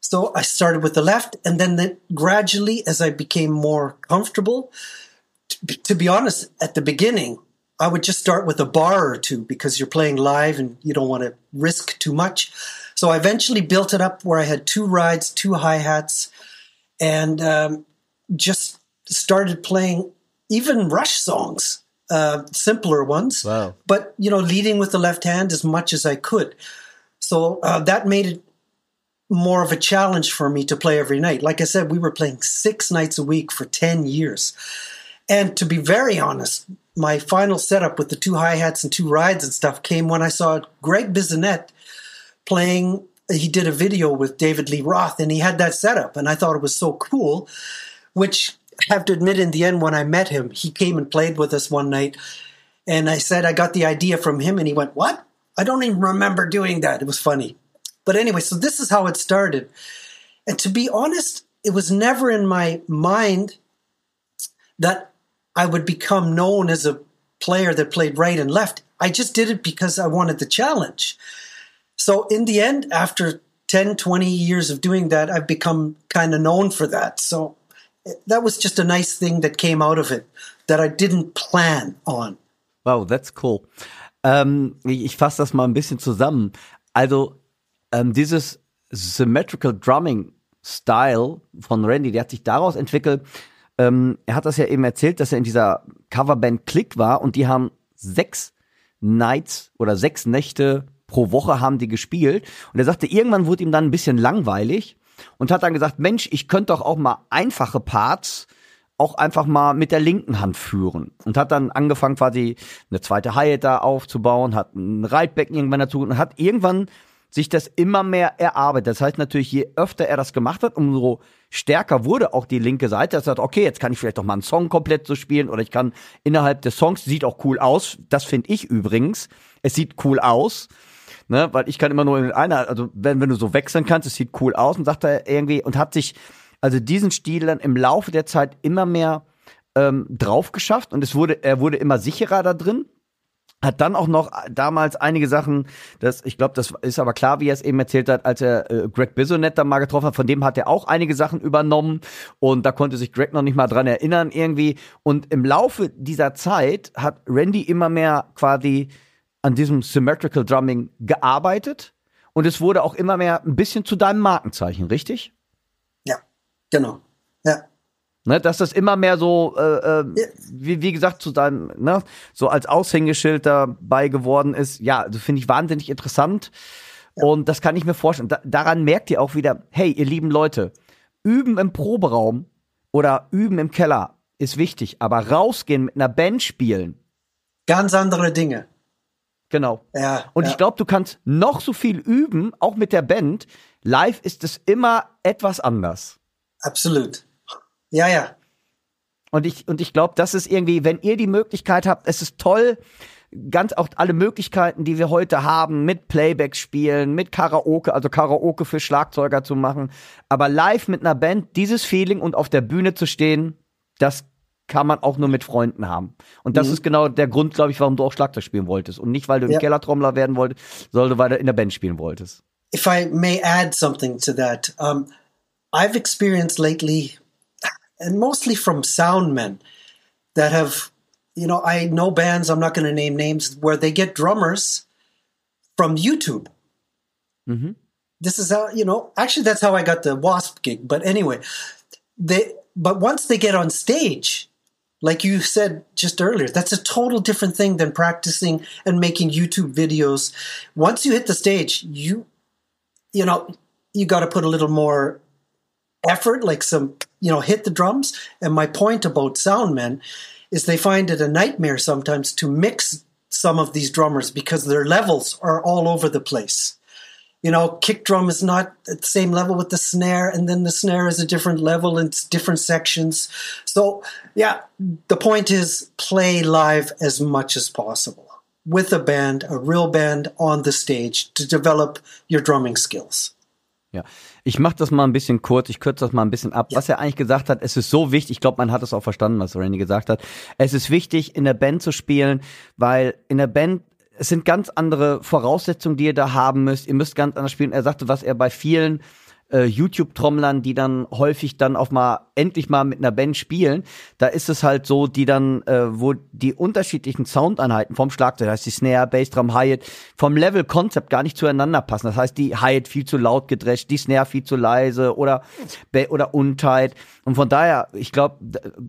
So I started with the left, and then, then gradually, as I became more comfortable, t- to be honest, at the beginning, I would just start with a bar or two because you're playing live and you don't want to risk too much. So I eventually built it up where I had two rides, two hi hats, and um, just started playing even Rush songs, uh, simpler ones. Wow. But you know, leading with the left hand as much as I could. So uh, that made it more of a challenge for me to play every night. Like I said, we were playing six nights a week for 10 years. And to be very honest, my final setup with the two hi hats and two rides and stuff came when I saw Greg Bisonet playing. He did a video with David Lee Roth and he had that setup. And I thought it was so cool, which have to admit, in the end, when I met him, he came and played with us one night. And I said, I got the idea from him. And he went, What? I don't even remember doing that. It was funny. But anyway, so this is how it started. And to be honest, it was never in my mind that I would become known as a player that played right and left. I just did it because I wanted the challenge. So in the end, after 10, 20 years of doing that, I've become kind of known for that. So that was just a nice thing that came out of it that I didn't plan on. Wow, that's cool. Ähm, ich fasse das mal ein bisschen zusammen. Also ähm, dieses Symmetrical Drumming Style von Randy, der hat sich daraus entwickelt. Ähm, er hat das ja eben erzählt, dass er in dieser Coverband Click war und die haben sechs Nights oder sechs Nächte pro Woche haben die gespielt. Und er sagte, irgendwann wurde ihm dann ein bisschen langweilig und hat dann gesagt, Mensch, ich könnte doch auch mal einfache Parts auch einfach mal mit der linken Hand führen und hat dann angefangen quasi eine zweite Hi-Hat da aufzubauen, hat ein Reitbecken irgendwann dazu und hat irgendwann sich das immer mehr erarbeitet. Das heißt natürlich, je öfter er das gemacht hat, umso stärker wurde auch die linke Seite. Er sagt, okay, jetzt kann ich vielleicht doch mal einen Song komplett so spielen oder ich kann innerhalb des Songs, sieht auch cool aus. Das finde ich übrigens. Es sieht cool aus. Ne, weil ich kann immer nur in einer, also wenn, wenn du so wechseln kannst, es sieht cool aus und sagt er irgendwie und hat sich also diesen Stil dann im Laufe der Zeit immer mehr ähm, drauf geschafft und es wurde, er wurde immer sicherer da drin hat dann auch noch damals einige Sachen, das, ich glaube, das ist aber klar, wie er es eben erzählt hat, als er äh, Greg Bisonet da mal getroffen hat, von dem hat er auch einige Sachen übernommen und da konnte sich Greg noch nicht mal dran erinnern irgendwie. Und im Laufe dieser Zeit hat Randy immer mehr quasi an diesem Symmetrical Drumming gearbeitet und es wurde auch immer mehr ein bisschen zu deinem Markenzeichen, richtig? Ja, genau. Ja. Ne, dass das immer mehr so, äh, äh, wie, wie gesagt, zu deinem, ne, so als Aushängeschild dabei geworden ist. Ja, also finde ich wahnsinnig interessant. Ja. Und das kann ich mir vorstellen. Da, daran merkt ihr auch wieder, hey, ihr lieben Leute, üben im Proberaum oder üben im Keller ist wichtig, aber rausgehen mit einer Band spielen. Ganz andere Dinge. Genau. Ja, und ja. ich glaube, du kannst noch so viel üben, auch mit der Band. Live ist es immer etwas anders. Absolut. Ja, ja. Und ich, und ich glaube, das ist irgendwie, wenn ihr die Möglichkeit habt, es ist toll, ganz auch alle Möglichkeiten, die wir heute haben, mit Playback spielen, mit Karaoke, also Karaoke für Schlagzeuger zu machen, aber live mit einer Band, dieses Feeling und auf der Bühne zu stehen, das kann man auch nur mit Freunden haben. Und das mhm. ist genau der Grund, glaube ich, warum du auch Schlagzeug spielen wolltest. Und nicht, weil du ja. im Kellertrommler werden wolltest, sondern weil du in der Band spielen wolltest. If I may add something to that, um, I've experienced lately and mostly from sound men that have, you know, I know bands, I'm not going to name names, where they get drummers from YouTube. Mm-hmm. This is how, you know, actually, that's how I got the Wasp gig. But anyway, they, but once they get on stage, like you said just earlier, that's a total different thing than practicing and making YouTube videos. Once you hit the stage, you, you know, you got to put a little more effort, like some, you know, hit the drums. And my point about sound men is they find it a nightmare sometimes to mix some of these drummers because their levels are all over the place. You know, kick drum is not at the same level with the snare, and then the snare is a different level it's different sections. So, yeah, the point is play live as much as possible with a band, a real band on the stage to develop your drumming skills. Ja, ich mache das mal ein bisschen kurz, ich kürze das mal ein bisschen ab. Ja. Was er eigentlich gesagt hat, es ist so wichtig, ich glaube, man hat es auch verstanden, was Randy gesagt hat. Es ist wichtig, in der Band zu spielen, weil in der Band es sind ganz andere Voraussetzungen, die ihr da haben müsst. Ihr müsst ganz anders spielen. Er sagte, was er bei vielen äh, YouTube-Trommlern, die dann häufig dann auch mal endlich mal mit einer Band spielen, da ist es halt so, die dann, äh, wo die unterschiedlichen Soundeinheiten vom Schlagzeug, das heißt die Snare, Bassdrum, Hi-Hat, vom Level-Konzept gar nicht zueinander passen. Das heißt, die Hi-Hat viel zu laut gedrescht, die Snare viel zu leise oder oder untight. Und von daher, ich glaube,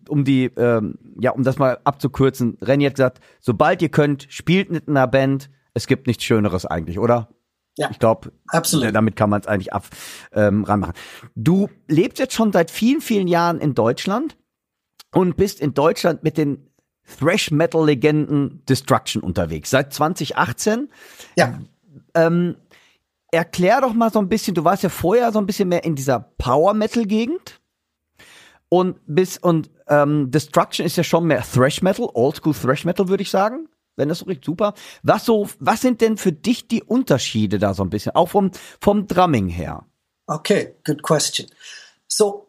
um die, ähm, ja, um das mal abzukürzen, Renny hat gesagt, sobald ihr könnt, spielt mit einer Band. Es gibt nichts Schöneres eigentlich, oder? Ja. Ich glaube, Absolut. damit kann man es eigentlich ab ähm, ranmachen. Du lebst jetzt schon seit vielen, vielen Jahren in Deutschland und bist in Deutschland mit den Thrash Metal Legenden Destruction unterwegs. Seit 2018. Ja. Ähm, erklär doch mal so ein bisschen, du warst ja vorher so ein bisschen mehr in dieser Power Metal Gegend. Und bis und ähm, Destruction ist ja schon mehr Thrash Metal, Oldschool Thrash Metal, würde ich sagen. Wenn das so richtig super. Was so, was sind denn für dich die Unterschiede da so ein bisschen? Auch vom, vom Drumming her. Okay, good question. So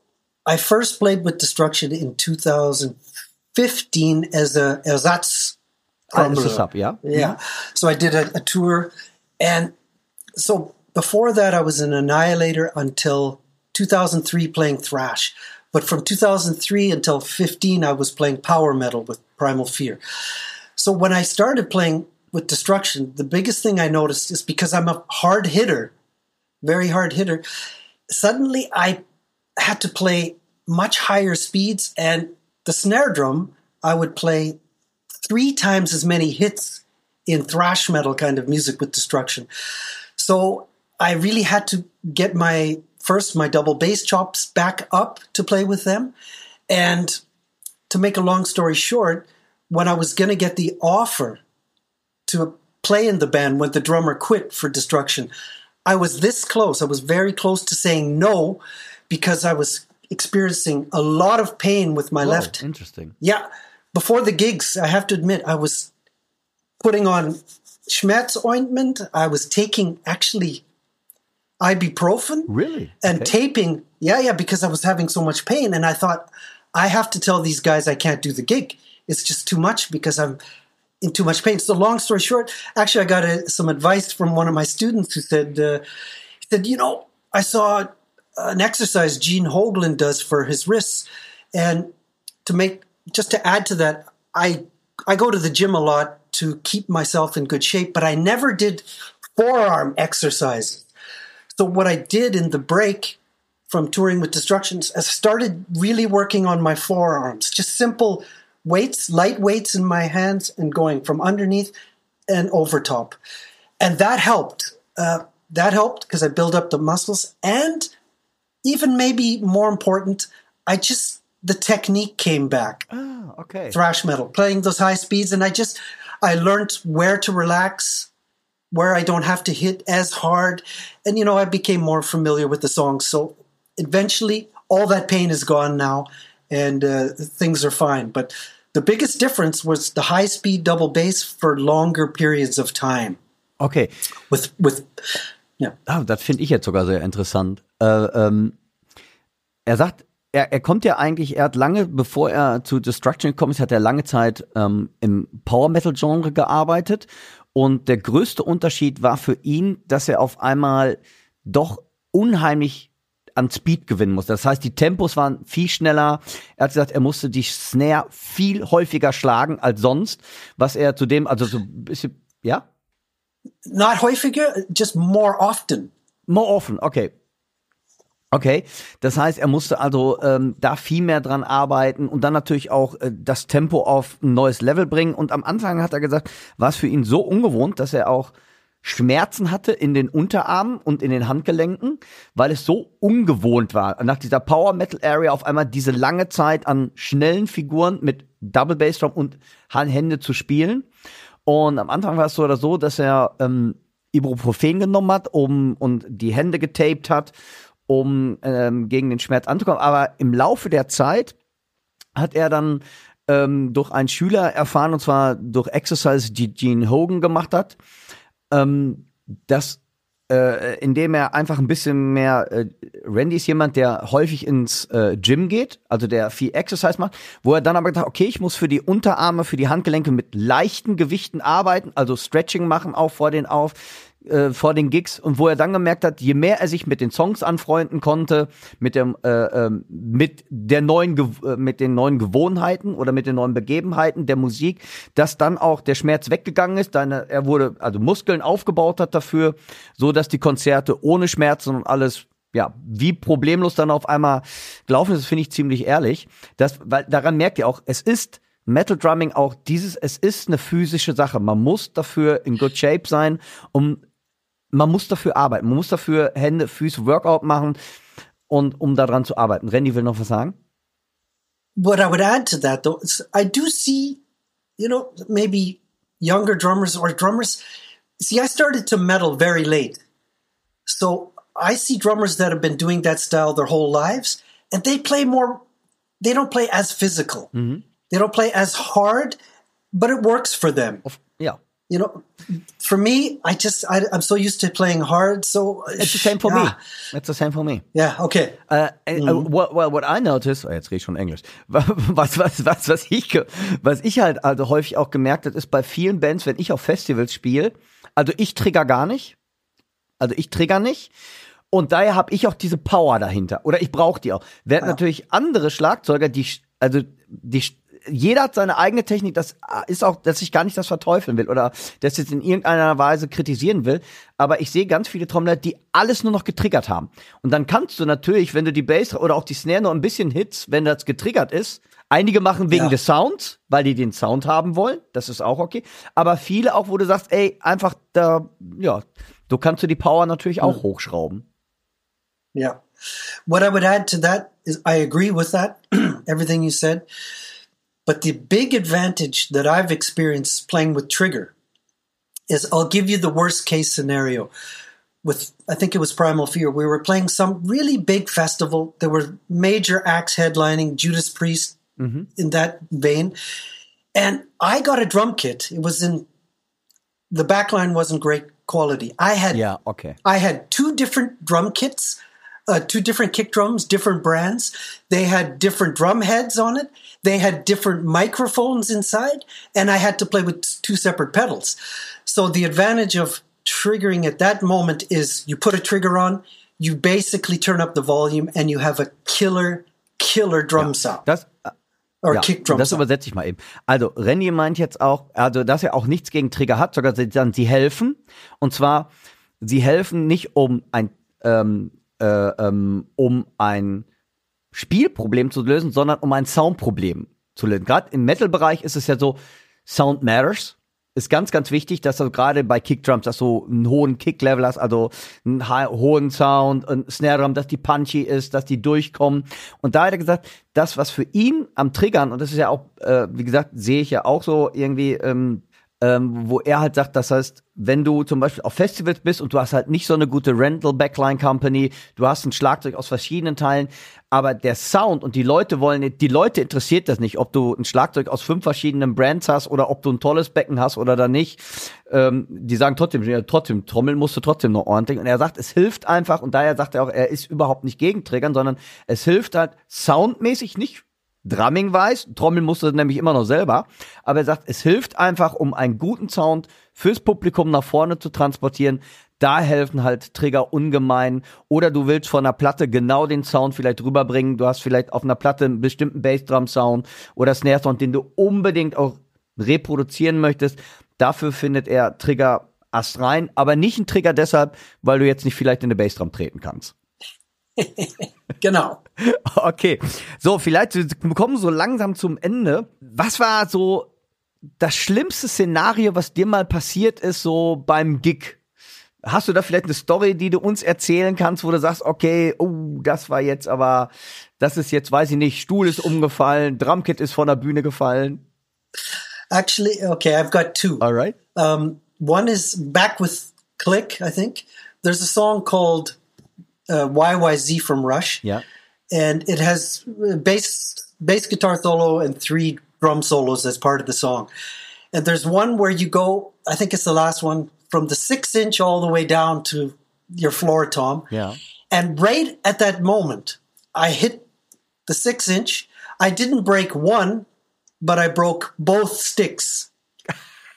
I first played with Destruction in 2015 as a ersatz Ah, drummer. ist sub, ja? Yeah. So I did a, a tour, and so before that, I was an Annihilator until 2003 playing thrash. But from 2003 until 15, I was playing power metal with Primal Fear. So when I started playing with Destruction, the biggest thing I noticed is because I'm a hard hitter, very hard hitter, suddenly I had to play much higher speeds, and the snare drum, I would play three times as many hits in thrash metal kind of music with Destruction. So I really had to get my first my double bass chops back up to play with them. And to make a long story short, when I was going to get the offer to play in the band when the drummer quit for Destruction, I was this close. I was very close to saying no because I was experiencing a lot of pain with my left Interesting. yeah. Before the gigs, I have to admit, I was putting on Schmerz ointment. I was taking actually ibuprofen Really? and Okay. taping. Yeah, yeah, because I was having so much pain. And I thought, I have to tell these guys I can't do the gig. It's just too much because I'm in too much pain. So, long story short, actually, I got a, some advice from one of my students who said, uh, he said, you know, I saw an exercise Gene Hoglan does for his wrists, and to make just to add to that, I I go to the gym a lot to keep myself in good shape, but I never did forearm exercises. So what I did in the break from touring with Destructions, I started really working on my forearms, just simple weights, light weights in my hands, and going from underneath and over top, and that helped. Uh, that helped because I built up the muscles, and even maybe more important, I just the technique came back Ah, okay. thrash metal, playing those high speeds, and I just I learned where to relax, where I don't have to hit as hard, and you know I became more familiar with the songs. So eventually, all that pain is gone now, and uh, things are fine. But the biggest difference was the high speed double bass for longer periods of time Okay. with with yeah. Ah, das finde ich jetzt sogar sehr interessant. Äh, ähm, er sagt, er, er kommt ja eigentlich, er hat lange, bevor er zu Destruction gekommen ist, hat er lange Zeit ähm, im Power Metal Genre gearbeitet. Und der größte Unterschied war für ihn, dass er auf einmal doch unheimlich an Speed gewinnen musste. Das heißt, die Tempos waren viel schneller. Er hat gesagt, er musste die Snare viel häufiger schlagen als sonst, was er zudem, also so ein bisschen, ja? Not häufiger, just more often. More often, okay. Okay, das heißt, er musste also ähm, da viel mehr dran arbeiten und dann natürlich auch äh, das Tempo auf ein neues Level bringen. Und am Anfang hat er gesagt, war es für ihn so ungewohnt, dass er auch Schmerzen hatte in den Unterarmen und in den Handgelenken, weil es so ungewohnt war. Nach dieser Power Metal Area auf einmal diese lange Zeit an schnellen Figuren mit Double Bass Drum und Hände zu spielen. Und am Anfang war es so oder so, dass er ähm, Ibuprofen genommen hat, um und die Hände getaped hat, um ähm, gegen den Schmerz anzukommen. Aber im Laufe der Zeit hat er dann ähm, durch einen Schüler erfahren, und zwar durch Exercise, die Gene Hogan gemacht hat, ähm, dass äh, indem er einfach ein bisschen mehr, äh, Randy ist jemand, der häufig ins äh, Gym geht, also der viel Exercise macht, wo er dann aber gedacht, okay, ich muss für die Unterarme, für die Handgelenke mit leichten Gewichten arbeiten, also Stretching machen auch vor den auf, äh, vor den Gigs und wo er dann gemerkt hat, je mehr er sich mit den Songs anfreunden konnte, mit dem äh, äh, mit der neuen Gew- äh, mit den neuen Gewohnheiten oder mit den neuen Begebenheiten der Musik, dass dann auch der Schmerz weggegangen ist, äh, er wurde also Muskeln aufgebaut hat dafür, so dass die Konzerte ohne Schmerzen und alles ja, wie problemlos dann auf einmal gelaufen ist, finde ich ziemlich ehrlich. Das, weil daran merkt ihr auch, es ist Metal Drumming auch dieses, es ist eine physische Sache. Man muss dafür in good shape sein, um, man muss dafür arbeiten. Man muss dafür Hände, Füße, Workout machen und um daran zu arbeiten. Randy will noch was sagen? what I would add to that though is I do see, you know, maybe younger drummers or drummers. See, I started to metal very late. So I see drummers that have been doing that style their whole lives and they play more, they don't play as physical. They don't play as hard, but it works for them. Ja. You know, for me, I just, I, I'm so used to playing hard. So It's the same for yeah. me. It's the same for me. Yeah. Okay. Äh, äh, what, what, what I notice, oh, jetzt rede ich schon Englisch. Was, was, was, was ich, was ich halt also häufig auch gemerkt habe, ist bei vielen Bands, wenn ich auf Festivals spiele, also ich trigger gar nicht. Also ich trigger nicht. Und daher habe ich auch diese Power dahinter. Oder ich brauche die auch. Während natürlich andere Schlagzeuger, die, also die, jeder hat seine eigene Technik, das ist auch, dass ich gar nicht das verteufeln will oder das jetzt in irgendeiner Weise kritisieren will. Aber ich sehe ganz viele Trommler, die alles nur noch getriggert haben. Und dann kannst du natürlich, wenn du die Bass oder auch die Snare noch ein bisschen hits, wenn das getriggert ist, einige machen wegen Ja. des Sounds, weil die den Sound haben wollen. Das ist auch okay. Aber viele auch, wo du sagst, ey, einfach da, ja, du kannst du die Power natürlich auch hochschrauben. Yeah. What I would add to that is I agree with that, everything you said. But the big advantage that I've experienced playing with Trigger is I'll give you the worst case scenario. With, I think it was Primal Fear, we were playing some really big festival. There were major acts headlining, Judas Priest mm-hmm. in that vein. And I got a drum kit. It was in, the backline wasn't great quality. I had Ja, okay. I had two different drum kits, uh, two different kick drums, different brands. They had different drum heads on it. They had different microphones inside, and I had to play with two separate pedals. So the advantage of triggering at that moment is you put a trigger on, you basically turn up the volume, and you have a killer, killer drum sound Das, or Ja, kick drum das sound. übersetze ich mal eben. Also, Renny meint jetzt auch, also, dass er auch nichts gegen Trigger hat, sogar sie, dann, sie helfen. Und zwar, sie helfen nicht, um ein, ähm, äh, ähm, um ein Spielproblem zu lösen, sondern um ein Soundproblem zu lösen. Gerade im Metal-Bereich ist es ja so, Sound matters. Ist ganz, ganz wichtig, dass du gerade bei Kickdrums, dass du einen hohen Kick-Level hast, also einen hohen Sound, ein Snare-Drum, dass die punchy ist, dass die durchkommen. Und da hat er gesagt, das, was für ihn am Triggern, und das ist ja auch, äh, wie gesagt, sehe ich ja auch so irgendwie, ähm, ähm, wo er halt sagt, das heißt, wenn du zum Beispiel auf Festivals bist und du hast halt nicht so eine gute Rental Backline Company, du hast ein Schlagzeug aus verschiedenen Teilen, aber der Sound und die Leute wollen, die Leute interessiert das nicht, ob du ein Schlagzeug aus fünf verschiedenen Brands hast oder ob du ein tolles Becken hast oder da nicht. Ähm, die sagen trotzdem, ja, trotzdem, trommeln musst du trotzdem noch ordentlich. Und er sagt, es hilft einfach, und daher sagt er auch, er ist überhaupt nicht gegen Triggern, sondern es hilft halt soundmäßig nicht Drumming weiß, Trommeln musste nämlich immer noch selber, aber er sagt, es hilft einfach, um einen guten Sound fürs Publikum nach vorne zu transportieren. Da helfen halt Trigger ungemein. Oder du willst von einer Platte genau den Sound vielleicht rüberbringen. Du hast vielleicht auf einer Platte einen bestimmten Bassdrum-Sound oder Snare-Sound, den du unbedingt auch reproduzieren möchtest. Dafür findet er Trigger astrein, aber nicht ein Trigger deshalb, weil du jetzt nicht vielleicht in eine Bassdrum treten kannst. Genau. Okay, so vielleicht wir kommen so langsam zum Ende. Was war so das schlimmste Szenario, was dir mal passiert ist, so beim Gig? Hast du da vielleicht eine Story, die du uns erzählen kannst, wo du sagst, okay, oh, das war jetzt aber, das ist jetzt, weiß ich nicht, Stuhl ist umgefallen, Drumkit ist von der Bühne gefallen. Actually, okay, I've got two. Alright. Um, one is back with Click, I think. There's a song called uh, YYZ from Rush. Yeah. and it has uh, bass bass guitar solo and three drum solos as part of the song. And there's one where you go, I think it's the last one, from the six inch all the way down to your floor tom. Yeah. And right at that moment, I hit the six inch. I didn't break one, but I broke both sticks.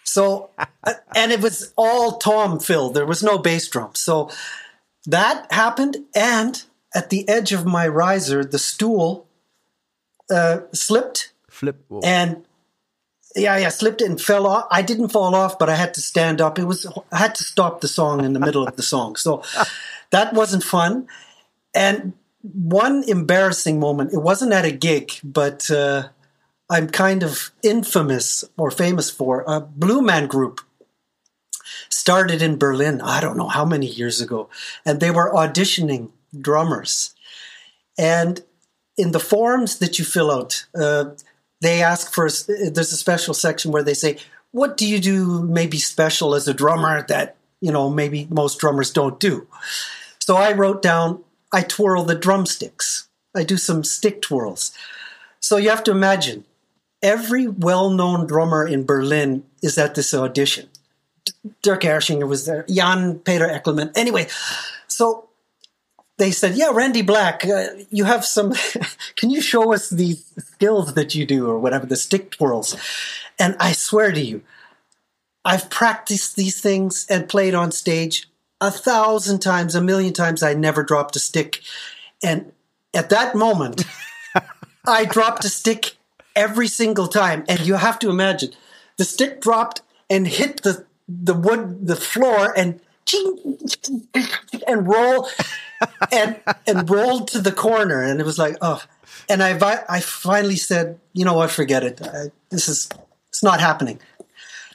So, uh, and it was all tom filled. There was no bass drum. So that happened. And at the edge of my riser, the stool uh, slipped Flip. Whoa. and yeah, yeah, slipped and fell off. I didn't fall off, but I had to stand up. It was I had to stop the song in the middle of the song, so that wasn't fun. And one embarrassing moment. It wasn't at a gig, but uh, I'm kind of infamous or famous for a Blue Man Group. Started in Berlin. I don't know how many years ago, and they were auditioning drummers. And in the forms that you fill out, uh, they ask for. There's a special section where they say, "What do you do maybe special as a drummer that you know maybe most drummers don't do?" So I wrote down, "I twirl the drumsticks. I do some stick twirls." So you have to imagine, every well-known drummer in Berlin is at this audition. Dirk Erschinger was there, Jan Peter Eckelman. Anyway, so they said, "Yeah, Randy Black, uh, you have some. can you show us these skills that you do, or whatever the stick twirls?" And I swear to you, I've practiced these things and played on stage a thousand times, a million times. I never dropped a stick, and at that moment, I dropped a stick every single time. And you have to imagine, the stick dropped and hit the the wood, the floor, and and roll and and rolled to the corner and it was like oh and i i finally said you know what forget it I, this is it's not happening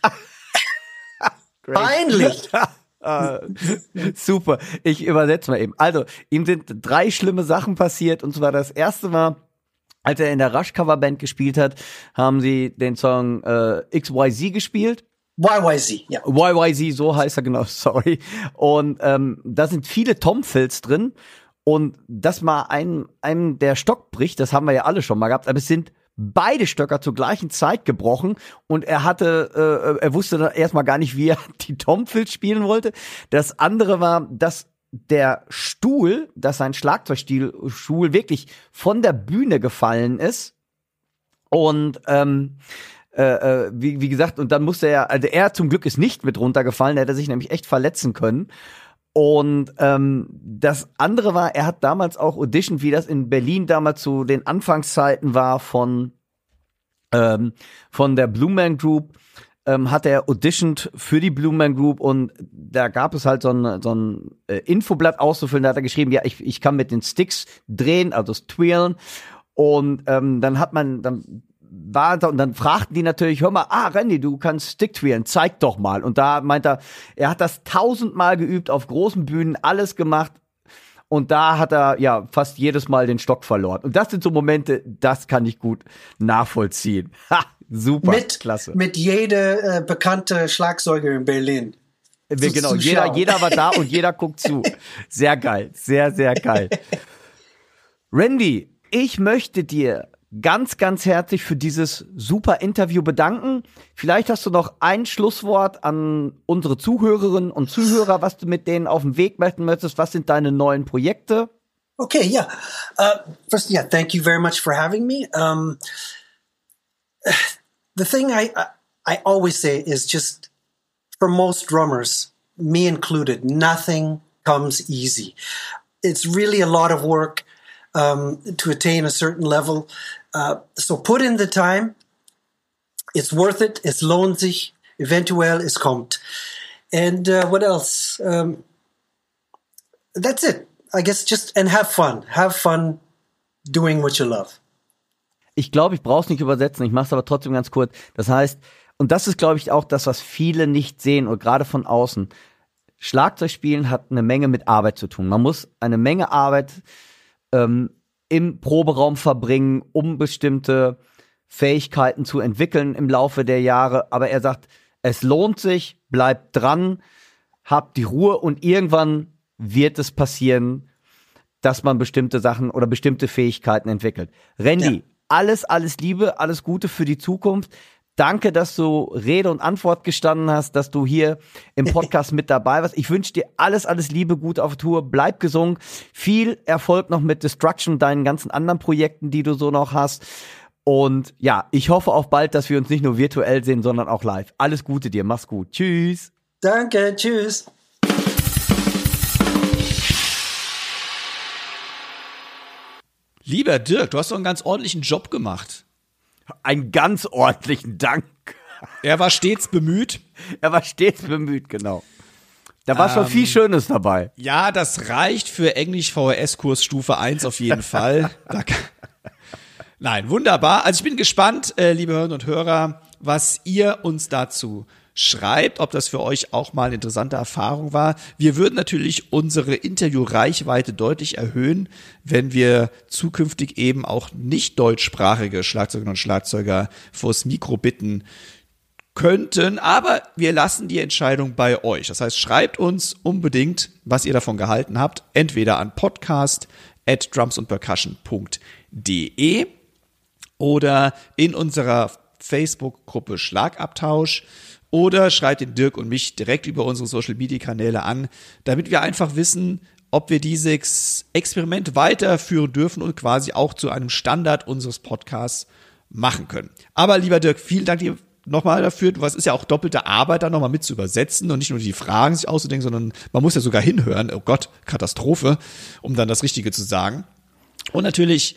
finally Super. Ich übersetze mal eben. Also, ihm sind drei schlimme Sachen passiert. Und zwar das erste war, als er in der Rush Coverband gespielt hat, haben sie den Song äh, XYZ gespielt. Yyz ja YYZ, so heißt er genau, sorry. Und ähm, da sind viele Tom-Fills drin. Und dass mal ein, einem der Stock bricht, das haben wir ja alle schon mal gehabt, aber es sind beide Stöcker zur gleichen Zeit gebrochen und er hatte, äh, er wusste dann erstmal gar nicht, wie er die Tom-Fills spielen wollte. Das andere war, dass der Stuhl, dass sein Schlagzeugstuhl wirklich von der Bühne gefallen ist. Und ähm, äh, äh, wie, wie gesagt, und dann musste er, also er zum Glück ist nicht mit runtergefallen, er hätte sich nämlich echt verletzen können. Und ähm, das andere war, er hat damals auch auditioned, wie das in Berlin damals zu den Anfangszeiten war von ähm, von der Blue Man Group, ähm, hat er auditioned für die Blue Man Group und da gab es halt so ein, so ein äh, Infoblatt auszufüllen, da hat er geschrieben, ja, ich, ich kann mit den Sticks drehen, also twirlen und ähm, dann hat man, dann war da und dann fragten die natürlich, hör mal, ah, Randy, du kannst Stick twirlen, zeig doch mal. Und da meint er, er hat das tausendmal geübt, auf großen Bühnen, alles gemacht. Und da hat er ja fast jedes Mal den Stock verloren. Und das sind so Momente, das kann ich gut nachvollziehen. Ha, super, mit klasse. mit jeder äh, bekannte Schlagzeuger in Berlin Wir- zu- genau, jeder, jeder war da und jeder guckt zu. Sehr geil, sehr, sehr geil. Randy, ich möchte dir ganz, ganz herzlich für dieses super Interview bedanken. Vielleicht hast du noch ein Schlusswort an unsere Zuhörerinnen und Zuhörer, was du mit denen auf den Weg möchten möchtest. Was sind deine neuen Projekte? Okay, yeah. Uh, first, yeah, thank you very much for having me. Um, the thing I I always say is just for most drummers, me included, nothing comes easy. It's really a lot of work um, to attain a certain level. Uh, so put in the time. It's worth it. Es lohnt sich. Eventuell es kommt. And uh, what else? Um, that's it. I guess just and have fun. Have fun doing what you love. Ich glaube, ich brauche es nicht übersetzen, ich mache es aber trotzdem ganz kurz. Das heißt, und das ist, glaube ich, auch das, was viele nicht sehen und gerade von außen. Schlagzeugspielen hat eine Menge mit Arbeit zu tun. Man muss eine Menge Arbeit ähm, im Proberaum verbringen, um bestimmte Fähigkeiten zu entwickeln im Laufe der Jahre. Aber er sagt, es lohnt sich, bleibt dran, habt die Ruhe und irgendwann wird es passieren, dass man bestimmte Sachen oder bestimmte Fähigkeiten entwickelt. Randy, Ja. alles, alles Liebe, alles Gute für die Zukunft. Danke, dass du Rede und Antwort gestanden hast, dass du hier im Podcast mit dabei warst. Ich wünsche dir alles, alles Liebe, gut auf Tour. Bleib gesund. Viel Erfolg noch mit Destruction, deinen ganzen anderen Projekten, die du so noch hast. Und ja, ich hoffe auf bald, dass wir uns nicht nur virtuell sehen, sondern auch live. Alles Gute dir, mach's gut. Tschüss. Danke, tschüss. Lieber Dirk, du hast doch einen ganz ordentlichen Job gemacht. Einen ganz ordentlichen Dank. Er war stets bemüht. Er war stets bemüht, genau. Da war schon viel Schönes dabei. Ja, das reicht für Englisch VHS-Kurs Stufe 1 auf jeden Fall. Nein, wunderbar. Also ich bin gespannt, äh, liebe Hörerinnen und Hörer, was ihr uns dazu schreibt, ob das für euch auch mal eine interessante Erfahrung war. Wir würden natürlich unsere Interviewreichweite deutlich erhöhen, wenn wir zukünftig eben auch nicht deutschsprachige Schlagzeugerinnen und Schlagzeuger vors Mikro bitten könnten, aber wir lassen die Entscheidung bei euch. Das heißt, schreibt uns unbedingt, was ihr davon gehalten habt, entweder an podcast at drumsandpercussion.de oder in unserer Facebook-Gruppe Schlagabtausch oder schreibt den Dirk und mich direkt über unsere Social-Media-Kanäle an, damit wir einfach wissen, ob wir dieses Experiment weiterführen dürfen und quasi auch zu einem Standard unseres Podcasts machen können. Aber lieber Dirk, vielen Dank dir nochmal dafür. Du, es ist ja auch doppelte Arbeit, da nochmal mit zu übersetzen und nicht nur die Fragen sich auszudenken, sondern man muss ja sogar hinhören. Oh Gott, Katastrophe, um dann das Richtige zu sagen. Und natürlich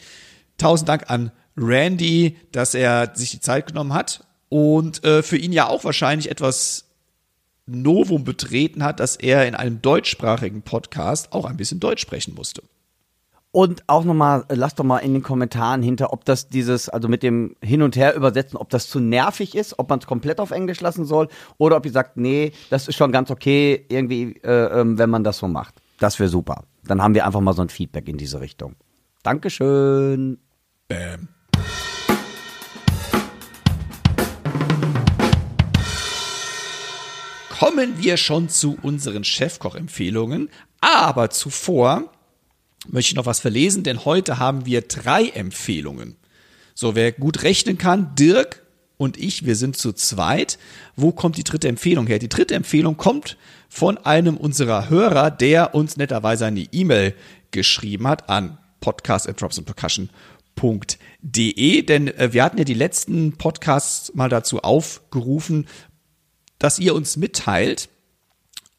tausend Dank an Randy, dass er sich die Zeit genommen hat und äh, für ihn ja auch wahrscheinlich etwas Novum betreten hat, dass er in einem deutschsprachigen Podcast auch ein bisschen Deutsch sprechen musste. Und auch nochmal, lasst doch mal in den Kommentaren hinter, ob das dieses, also mit dem Hin- und Her übersetzen, ob das zu nervig ist, ob man es komplett auf Englisch lassen soll oder ob ihr sagt, nee, das ist schon ganz okay, irgendwie, äh, ähm, wenn man das so macht. Das wäre super. Dann haben wir einfach mal so ein Feedback in diese Richtung. Dankeschön. Bäm. Kommen wir schon zu unseren Chefkoch-Empfehlungen. Aber zuvor möchte ich noch was verlesen, denn heute haben wir drei Empfehlungen. So, wer gut rechnen kann, Dirk und ich, wir sind zu zweit. Wo kommt die dritte Empfehlung her? Die dritte Empfehlung kommt von einem unserer Hörer, der uns netterweise eine E-Mail geschrieben hat an podcast@dropsandpercussion.de, denn äh, wir hatten ja die letzten Podcasts mal dazu aufgerufen, dass ihr uns mitteilt,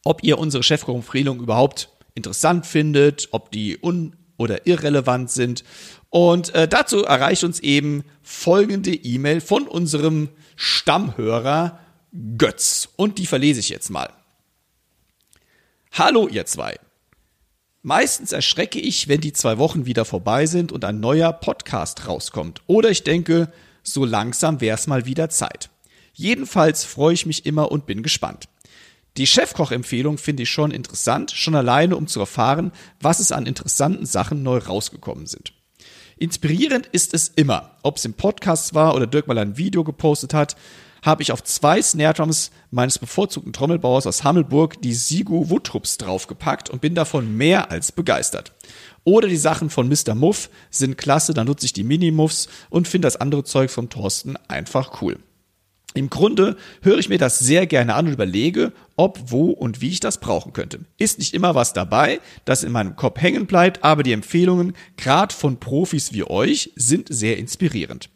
ob ihr unsere Chefkoch-Empfehlungen überhaupt interessant findet, ob die un- oder irrelevant sind. Und äh, dazu erreicht uns eben folgende E-Mail von unserem Stammhörer Götz. Und die verlese ich jetzt mal. Hallo ihr zwei. Meistens erschrecke ich, wenn die zwei Wochen wieder vorbei sind und ein neuer Podcast rauskommt. Oder ich denke, so langsam wär's mal wieder Zeit. Jedenfalls freue ich mich immer und bin gespannt. Die Chefkoch-Empfehlung finde ich schon interessant, schon alleine, um zu erfahren, was es an interessanten Sachen neu rausgekommen sind. Inspirierend ist es immer, ob es im Podcast war oder Dirk mal ein Video gepostet hat, habe ich auf zwei Snare Drums meines bevorzugten Trommelbauers aus Hammelburg die Sigu Woodrups draufgepackt und bin davon mehr als begeistert. Oder die Sachen von Mr. Muff sind klasse, dann nutze ich die Mini-Muffs und finde das andere Zeug von Thorsten einfach cool. Im Grunde höre ich mir das sehr gerne an und überlege, ob, wo und wie ich das brauchen könnte. Ist nicht immer was dabei, das in meinem Kopf hängen bleibt, aber die Empfehlungen, gerade von Profis wie euch, sind sehr inspirierend.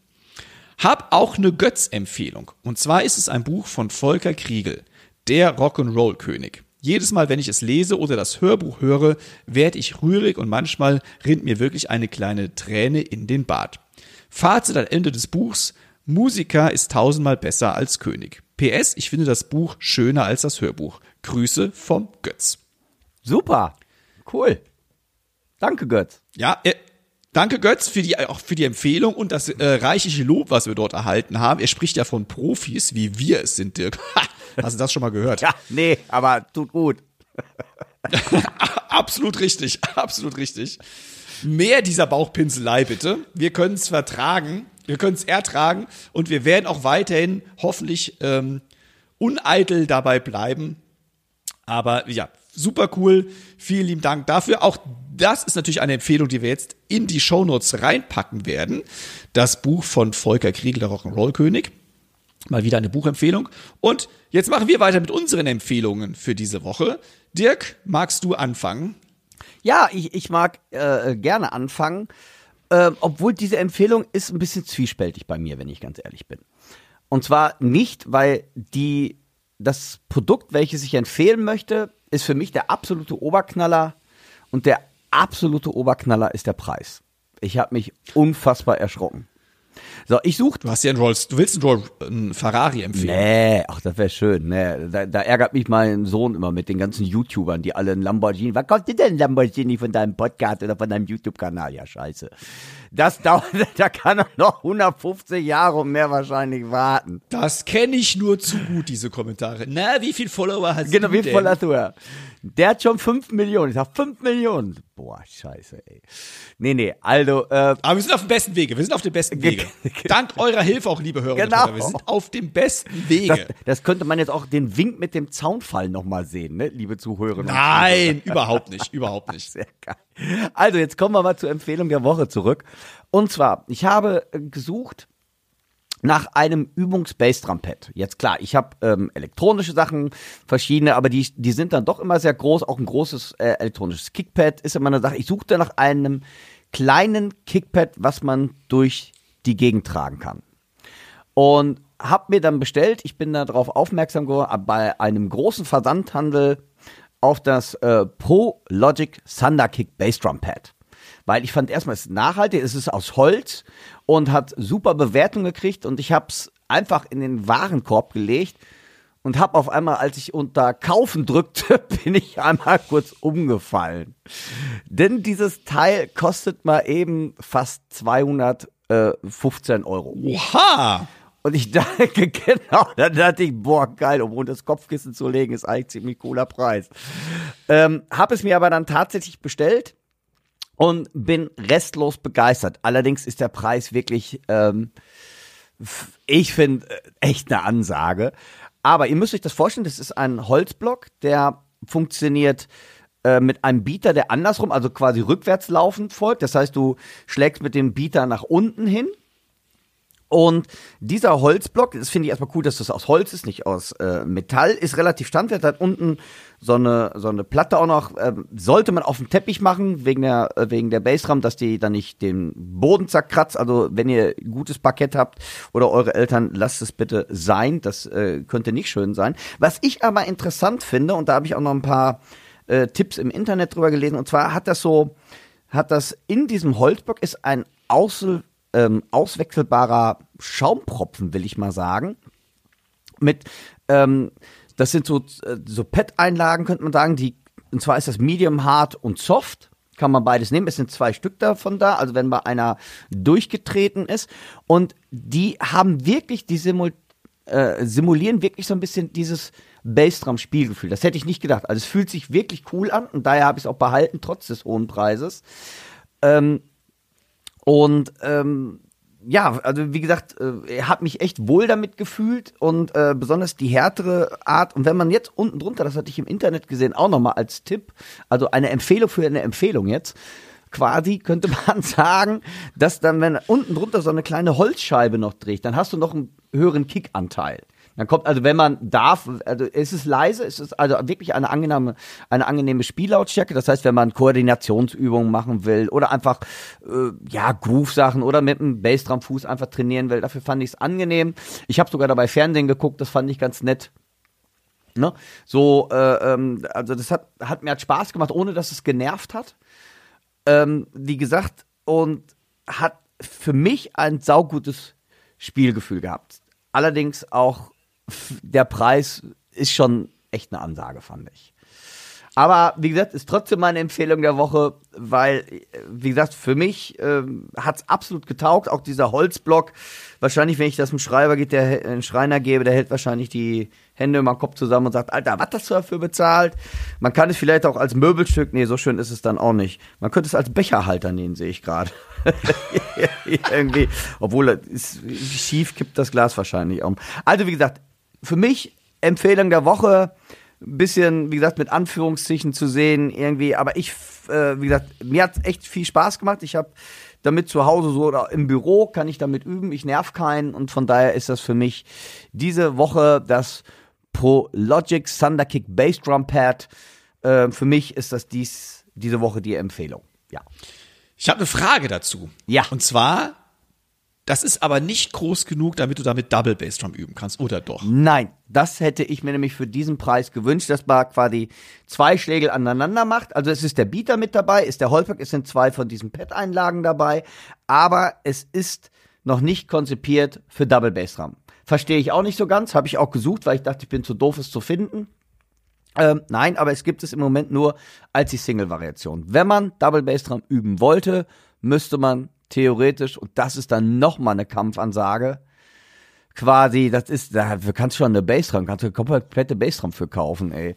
Hab auch eine Götz-Empfehlung. Und zwar ist es ein Buch von Volker Kriegel, der Rock'n'Roll-König. Jedes Mal, wenn ich es lese oder das Hörbuch höre, werde ich rührig und manchmal rinnt mir wirklich eine kleine Träne in den Bart. Fazit am Ende des Buchs, Musiker ist tausendmal besser als König. PS, ich finde das Buch schöner als das Hörbuch. Grüße vom Götz. Super. Cool. Danke, Götz. Ja, äh, danke Götz für die, auch für die Empfehlung und das äh, reichliche Lob, was wir dort erhalten haben. Er spricht ja von Profis, wie wir es sind, Dirk. Ha, hast du das schon mal gehört? Ja, nee, aber tut gut. Absolut richtig, absolut richtig. Mehr dieser Bauchpinselei bitte. Wir können es vertragen, wir können es ertragen und wir werden auch weiterhin hoffentlich ähm, uneitel dabei bleiben. Aber ja, super cool. Vielen lieben Dank dafür. Auch das ist natürlich eine Empfehlung, die wir jetzt in die Shownotes reinpacken werden. Das Buch von Volker Kriegel, der Rock'n'Roll-König. Mal wieder eine Buchempfehlung. Und jetzt machen wir weiter mit unseren Empfehlungen für diese Woche. Dirk, magst du anfangen? Ja, ich, ich mag äh, gerne anfangen. Ähm, obwohl diese Empfehlung ist ein bisschen zwiespältig bei mir, wenn ich ganz ehrlich bin. Und zwar nicht, weil die, das Produkt, welches ich empfehlen möchte, ist für mich der absolute Oberknaller und der absolute Oberknaller ist der Preis. Ich habe mich unfassbar erschrocken. So, ich suche. Du hast ja einen Rolls, du willst einen, Roll, einen Ferrari empfehlen. Nee, ach, das wäre schön. Nee, da, da ärgert mich mein Sohn immer mit den ganzen YouTubern, die alle einen Lamborghini. Was kostet denn ein Lamborghini von deinem Podcast oder von deinem YouTube-Kanal? Ja, scheiße. Das dauert, da kann er noch 150 Jahre und mehr wahrscheinlich warten. Das kenne ich nur zu gut, diese Kommentare. Na, wie viel Follower hast Genau, du wie denn? voll hast du ja? Der hat schon 5 Millionen. Ich sag 5 Millionen. Boah, scheiße, ey. Nee, nee, also, äh, Aber wir sind auf dem besten Wege. Wir sind auf dem besten Wege. Dank eurer Hilfe auch, liebe Genau. Hörer. Wir sind auf dem besten das, Wege. das könnte man jetzt auch den Wink mit dem Zaunfall nochmal sehen, ne, liebe und Nein, überhaupt nicht, überhaupt nicht. Sehr geil. Also, jetzt kommen wir mal zur Empfehlung der Woche zurück. Und zwar, ich habe äh, gesucht nach einem Übungs-Bassdrum-Pad. Jetzt klar, ich habe ähm, elektronische Sachen, verschiedene, aber die, die sind dann doch immer sehr groß. Auch ein großes äh, elektronisches Kickpad ist immer eine Sache. Ich suchte nach einem kleinen Kickpad, was man durch die Gegend tragen kann. Und habe mir dann bestellt, ich bin darauf aufmerksam geworden, bei einem großen Versandhandel auf das äh, Pro Logic Thunder Kick Bass Drum Pad. Weil ich fand erstmal, es ist nachhaltig, es ist aus Holz und hat super Bewertung gekriegt und ich habe es einfach in den Warenkorb gelegt und habe auf einmal, als ich unter Kaufen drückte, bin ich einmal kurz umgefallen. Denn dieses Teil kostet mal eben fast 215 Euro. Oha! Und ich dachte, genau, dann dachte ich, boah, geil, um unter das Kopfkissen zu legen, ist eigentlich ziemlich cooler Preis. Ähm, hab es mir aber dann tatsächlich bestellt und bin restlos begeistert. Allerdings ist der Preis wirklich, ähm, ich finde, äh, echt eine Ansage. Aber ihr müsst euch das vorstellen, das ist ein Holzblock, der funktioniert äh, mit einem Beater, der andersrum, also quasi rückwärts laufend folgt. Das heißt, du schlägst mit dem Beater nach unten hin und dieser Holzblock, das finde ich erstmal cool, dass das aus Holz ist, nicht aus äh, Metall, ist relativ standhaft. Hat unten so eine, so eine Platte auch noch. Ähm, sollte man auf dem Teppich machen, wegen der, äh, wegen der Bassram, dass die dann nicht den Boden zerkratzt. Also, wenn ihr gutes Parkett habt oder eure Eltern, lasst es bitte sein. Das äh, könnte nicht schön sein. Was ich aber interessant finde, und da habe ich auch noch ein paar äh, Tipps im Internet drüber gelesen, und zwar hat das so, hat das in diesem Holzblock ist ein Außel, ähm, auswechselbarer Schaumpropfen, will ich mal sagen. Mit, ähm, das sind so, äh, so Pad-Einlagen, könnte man sagen, die, und zwar ist das Medium, Hard und Soft. Kann man beides nehmen. Es sind zwei Stück davon da, also wenn mal einer durchgetreten ist. Und die haben wirklich die Simul äh, simulieren wirklich so ein bisschen dieses Bassdrum-Spielgefühl. Das hätte ich nicht gedacht. Also es fühlt sich wirklich cool an und daher habe ich es auch behalten, trotz des hohen Preises. Ähm, und ähm, ja, also wie gesagt, äh, er hat mich echt wohl damit gefühlt und äh, besonders die härtere Art. Und wenn man jetzt unten drunter, das hatte ich im Internet gesehen, auch nochmal als Tipp, also eine Empfehlung für eine Empfehlung jetzt, quasi könnte man sagen, dass dann, wenn unten drunter so eine kleine Holzscheibe noch dreht, dann hast du noch einen höheren Kickanteil. Dann kommt, also wenn man darf, also es ist leise, es ist also wirklich eine angenehme, eine angenehme Spiellautstärke. Das heißt, wenn man Koordinationsübungen machen will oder einfach äh, ja Groove-Sachen oder mit einem Bassdrum-Fuß einfach trainieren will, dafür fand ich es angenehm. Ich habe sogar dabei Fernsehen geguckt, das fand ich ganz nett. Ne? So, äh, ähm, also das hat, hat mir hat Spaß gemacht, ohne dass es genervt hat. Ähm, wie gesagt, und hat für mich ein saugutes Spielgefühl gehabt. Allerdings auch der Preis ist schon echt eine Ansage, fand ich. Aber wie gesagt, ist trotzdem meine Empfehlung der Woche, weil, äh, wie gesagt, für mich ähm, hat's absolut getaugt. Auch dieser Holzblock. Wahrscheinlich, wenn ich das einem Schreiber geht, der einen Schreiner gebe, der hält wahrscheinlich die Hände über den Kopf zusammen und sagt, Alter, was hast du dafür bezahlt? Man kann es vielleicht auch als Möbelstück, nee, so schön ist es dann auch nicht. Man könnte es als Becherhalter nehmen, sehe ich gerade. Irgendwie, obwohl es ist schief kippt das Glas wahrscheinlich um. Also wie gesagt, für mich Empfehlung der Woche, ein bisschen, wie gesagt, mit Anführungszeichen zu sehen irgendwie, aber ich, äh, wie gesagt, mir hat echt viel Spaß gemacht. Ich habe damit zu Hause so oder im Büro kann ich damit üben. Ich nerv keinen und von daher ist das für mich diese Woche das Pro Logic Thunderkick Bass Drum Pad. Äh, für mich ist das dies diese Woche die Empfehlung. Ja. Ich habe eine Frage dazu. Ja. Und zwar, das ist aber nicht groß genug, damit du damit Double Bassdrum üben kannst, oder doch? Nein, das hätte ich mir nämlich für diesen Preis gewünscht, dass man quasi zwei Schlägel aneinander macht. Also es ist der Beater mit dabei, ist der Holpack, es sind zwei von diesen Pad-Einlagen dabei, aber es ist noch nicht konzipiert für Double Bassdrum. Verstehe ich auch nicht so ganz, habe ich auch gesucht, weil ich dachte, ich bin zu doof, es zu finden. Ähm, nein, aber es gibt es im Moment nur als die Single-Variation. Wenn man Double Bass Drum üben wollte, müsste man theoretisch, und das ist dann nochmal eine Kampfansage, quasi, das ist, da kannst du schon eine Bassdrum, kannst du eine komplette Bassdrum für kaufen, ey.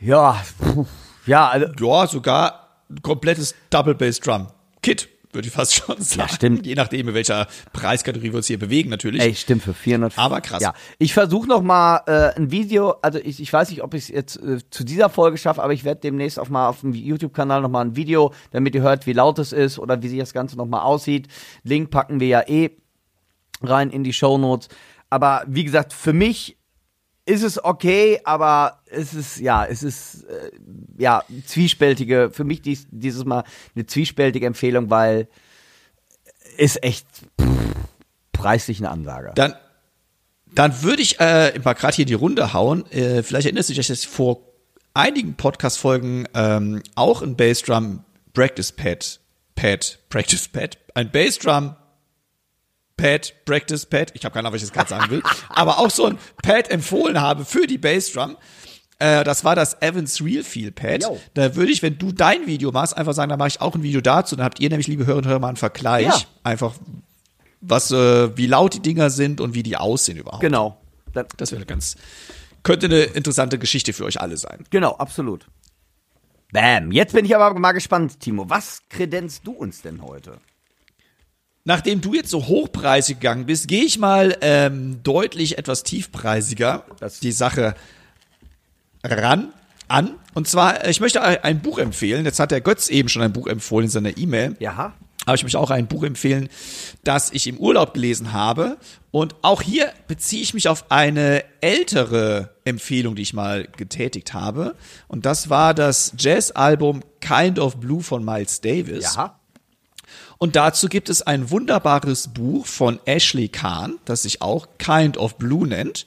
Ja, ja, also, Ja, sogar ein komplettes Double Bass Drum Kit, würde ich fast schon sagen. stimmt. Je nachdem, in welcher Preiskategorie wir uns hier bewegen, natürlich. Ey, stimmt, für 400. Aber krass. Ja, ich versuche noch mal äh, ein Video, also ich, ich weiß nicht, ob ich es jetzt äh, zu dieser Folge schaffe, aber ich werde demnächst auch mal auf dem YouTube-Kanal noch mal ein Video, damit ihr hört, wie laut es ist oder wie sich das Ganze noch mal aussieht. Link packen wir ja eh rein in die Show Notes. Aber wie gesagt, für mich ist es okay, aber es ist, ja, es ist, äh, ja, zwiespältige, für mich dies, dieses Mal eine zwiespältige Empfehlung, weil ist echt pff, preislich eine Ansage. Dann, dann würde ich äh, mal gerade hier die Runde hauen. Äh, vielleicht erinnerst du dich, dass ich vor einigen Podcast-Folgen ähm, auch ein Bassdrum Practice Pad, Pad, Practice Pad, ein Bassdrum Pad, Practice Pad, ich habe keine Ahnung, was ich jetzt gerade sagen will, aber auch so ein Pad empfohlen habe für die Bassdrum. Äh, das war das Evans Real Feel Pad. Jo. Da würde ich, wenn du dein Video machst, einfach sagen, da mache ich auch ein Video dazu. Dann habt ihr nämlich, liebe Hörer und Hörer, mal einen Vergleich. Ja. Einfach, was, äh, wie laut die Dinger sind und wie die aussehen überhaupt. Genau. Dann, Das wäre ganz, könnte eine interessante Geschichte für euch alle sein. Genau, absolut. Bam. Jetzt bin ich aber mal gespannt, Timo. Was kredenzt du uns denn heute? Nachdem du jetzt so hochpreisig gegangen bist, gehe ich mal ähm, deutlich etwas tiefpreisiger Das- die Sache ran an. Und zwar, äh, ich möchte ein Buch empfehlen. Jetzt hat der Götz eben schon ein Buch empfohlen in seiner E-Mail. Ja. Aber ich möchte auch ein Buch empfehlen, das ich im Urlaub gelesen habe. Und auch hier beziehe ich mich auf eine ältere Empfehlung, die ich mal getätigt habe. Und das war das Jazz-Album Kind of Blue von Miles Davis. Ja. Und dazu gibt es ein wunderbares Buch von Ashley Kahn, das sich auch Kind of Blue nennt.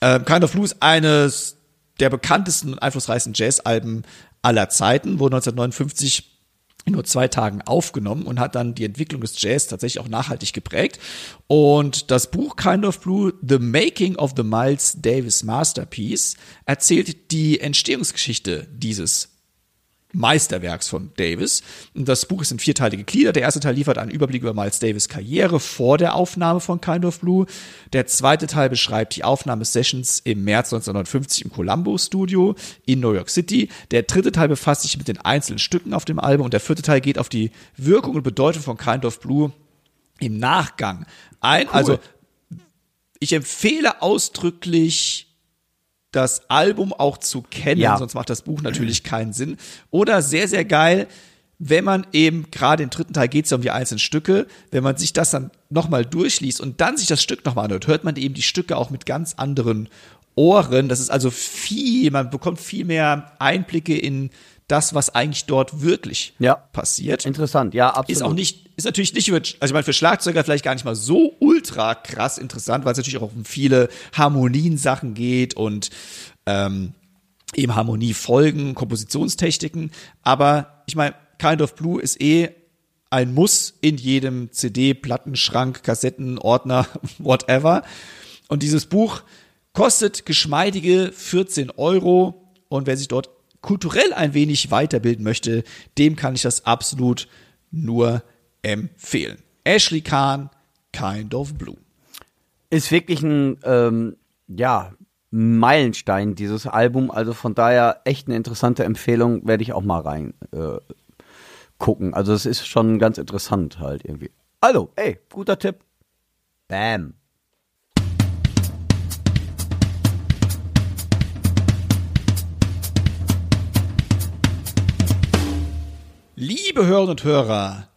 Ähm, kind of Blue ist eines der bekanntesten und einflussreichsten Jazzalben aller Zeiten, wurde 1959 in nur zwei Tagen aufgenommen und hat dann die Entwicklung des Jazz tatsächlich auch nachhaltig geprägt. Und das Buch Kind of Blue, The Making of the Miles Davis Masterpiece, erzählt die Entstehungsgeschichte dieses Meisterwerks von Davis. Das Buch ist in vierteilige Glieder. Der erste Teil liefert einen Überblick über Miles Davis Karriere vor der Aufnahme von Kind of Blue. Der zweite Teil beschreibt die Aufnahmesessions im März 1950 im Columbo Studio in New York City. Der dritte Teil befasst sich mit den einzelnen Stücken auf dem Album und der vierte Teil geht auf die Wirkung und Bedeutung von Kind of Blue im Nachgang ein. Also ich empfehle ausdrücklich das Album auch zu kennen, Ja. sonst macht das Buch natürlich keinen Sinn. Oder sehr, sehr geil, wenn man eben, gerade im dritten Teil geht es ja um die einzelnen Stücke, wenn man sich das dann nochmal durchliest und dann sich das Stück nochmal anhört, hört man eben die Stücke auch mit ganz anderen Ohren. Das ist also viel, man bekommt viel mehr Einblicke in das, was eigentlich dort wirklich Ja. passiert. Interessant. Ja, absolut. Ist auch nicht, ist natürlich nicht über, also ich meine, für Schlagzeuger vielleicht gar nicht mal so ultra krass interessant, weil es natürlich auch um viele Harmoniensachen geht und ähm, eben Harmoniefolgen, Kompositionstechniken. Aber ich meine, Kind of Blue ist eh ein Muss in jedem CD, Plattenschrank, Kassetten, Ordner, whatever. Und dieses Buch kostet geschmeidige 14 Euro. Und wer sich dort kulturell ein wenig weiterbilden möchte, dem kann ich das absolut nur empfehlen. Ashley Kahn, Kind of Blue. ist wirklich ein ähm, ja Meilenstein dieses Album. Also von daher echt eine interessante Empfehlung. Werde ich auch mal rein äh, gucken. Also es ist schon ganz interessant halt irgendwie. Also, ey, guter Tipp. Bam. Liebe Hörerinnen und Hörer,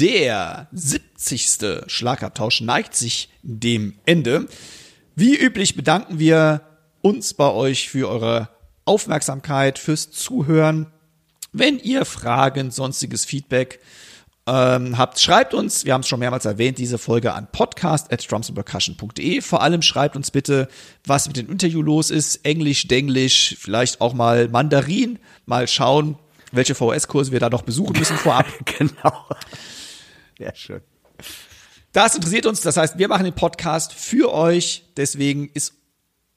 der 70. Schlagabtausch neigt sich dem Ende. Wie üblich bedanken wir uns bei euch für eure Aufmerksamkeit, fürs Zuhören. Wenn ihr Fragen, sonstiges Feedback ähm, habt, schreibt uns, wir haben es schon mehrmals erwähnt, diese Folge an podcast at drumsandpercussion.de. Vor allem schreibt uns bitte, was mit dem Interview los ist. Englisch, Denglisch, vielleicht auch mal Mandarin. Mal schauen, welche VS-Kurse wir da noch besuchen müssen vorab. genau. Sehr schön. Das interessiert uns. Das heißt, wir machen den Podcast für euch. Deswegen ist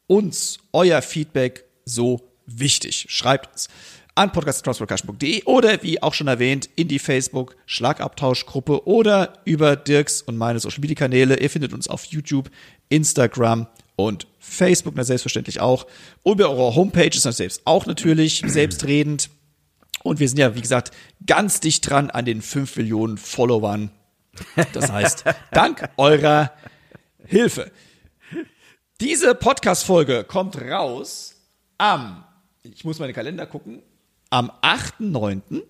uns euer Feedback so wichtig. Schreibt uns an podcast.transfercussion.de oder wie auch schon erwähnt in die Facebook Schlagabtauschgruppe oder über Dirks und meine Social Media Kanäle. Ihr findet uns auf YouTube, Instagram und Facebook na, selbstverständlich auch. Und bei eurer Homepage ist das selbst auch natürlich selbstredend. Und wir sind ja, wie gesagt, ganz dicht dran an den 5 Millionen Followern. Das heißt, dank eurer Hilfe. Diese Podcast-Folge kommt raus am, ich muss meine Kalender gucken, am 8.9.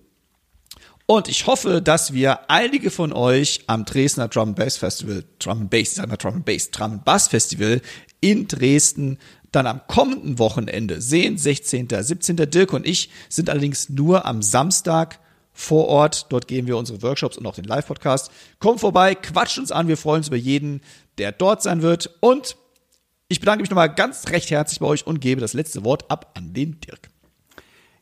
Und ich hoffe, dass wir einige von euch am Dresdner Drum and Bass Festival, Drum and Bass, Drum and Bass, Drum and Bass Festival in Dresden dann am kommenden Wochenende sehen. 16., 17. Dirk und ich sind allerdings nur am Samstag vor Ort. Dort gehen wir unsere Workshops und auch den Live-Podcast. Kommt vorbei, quatscht uns an. Wir freuen uns über jeden, der dort sein wird. Und ich bedanke mich nochmal ganz recht herzlich bei euch und gebe das letzte Wort ab an den Dirk.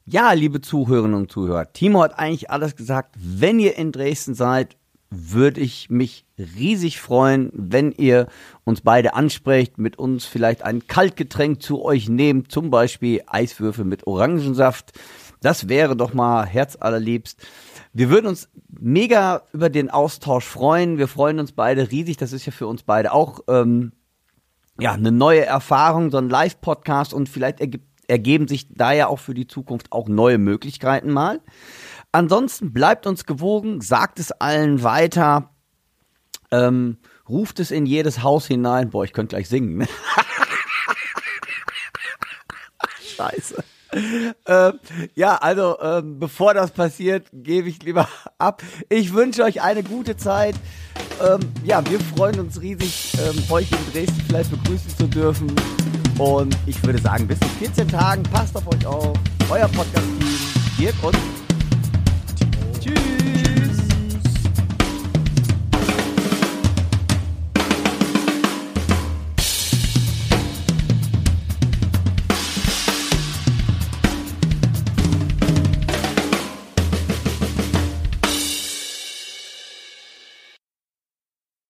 Ja, liebe Zuhörerinnen und Zuhörer, Timo hat eigentlich alles gesagt. Wenn ihr in Dresden seid, würde ich mich riesig freuen, wenn ihr uns beide ansprecht, mit uns vielleicht ein Kaltgetränk zu euch nehmt, zum Beispiel Eiswürfel mit Orangensaft. Das wäre doch mal herzallerliebst. Wir würden uns mega über den Austausch freuen. Wir freuen uns beide riesig. Das ist ja für uns beide auch ähm, ja eine neue Erfahrung, so ein Live-Podcast und vielleicht ergeben sich da ja auch für die Zukunft auch neue Möglichkeiten mal. Ansonsten bleibt uns gewogen, sagt es allen weiter, ähm, ruft es in jedes Haus hinein. Boah, ich könnte gleich singen. Ne? Scheiße. Ähm, ja, also ähm, bevor das passiert, gebe ich lieber ab. Ich wünsche euch eine gute Zeit. Ähm, ja, wir freuen uns riesig, ähm, euch in Dresden vielleicht begrüßen zu dürfen. Und ich würde sagen, bis in 14 Tagen, passt auf euch auf. Euer Podcast-Team, Dirk und Tschüss.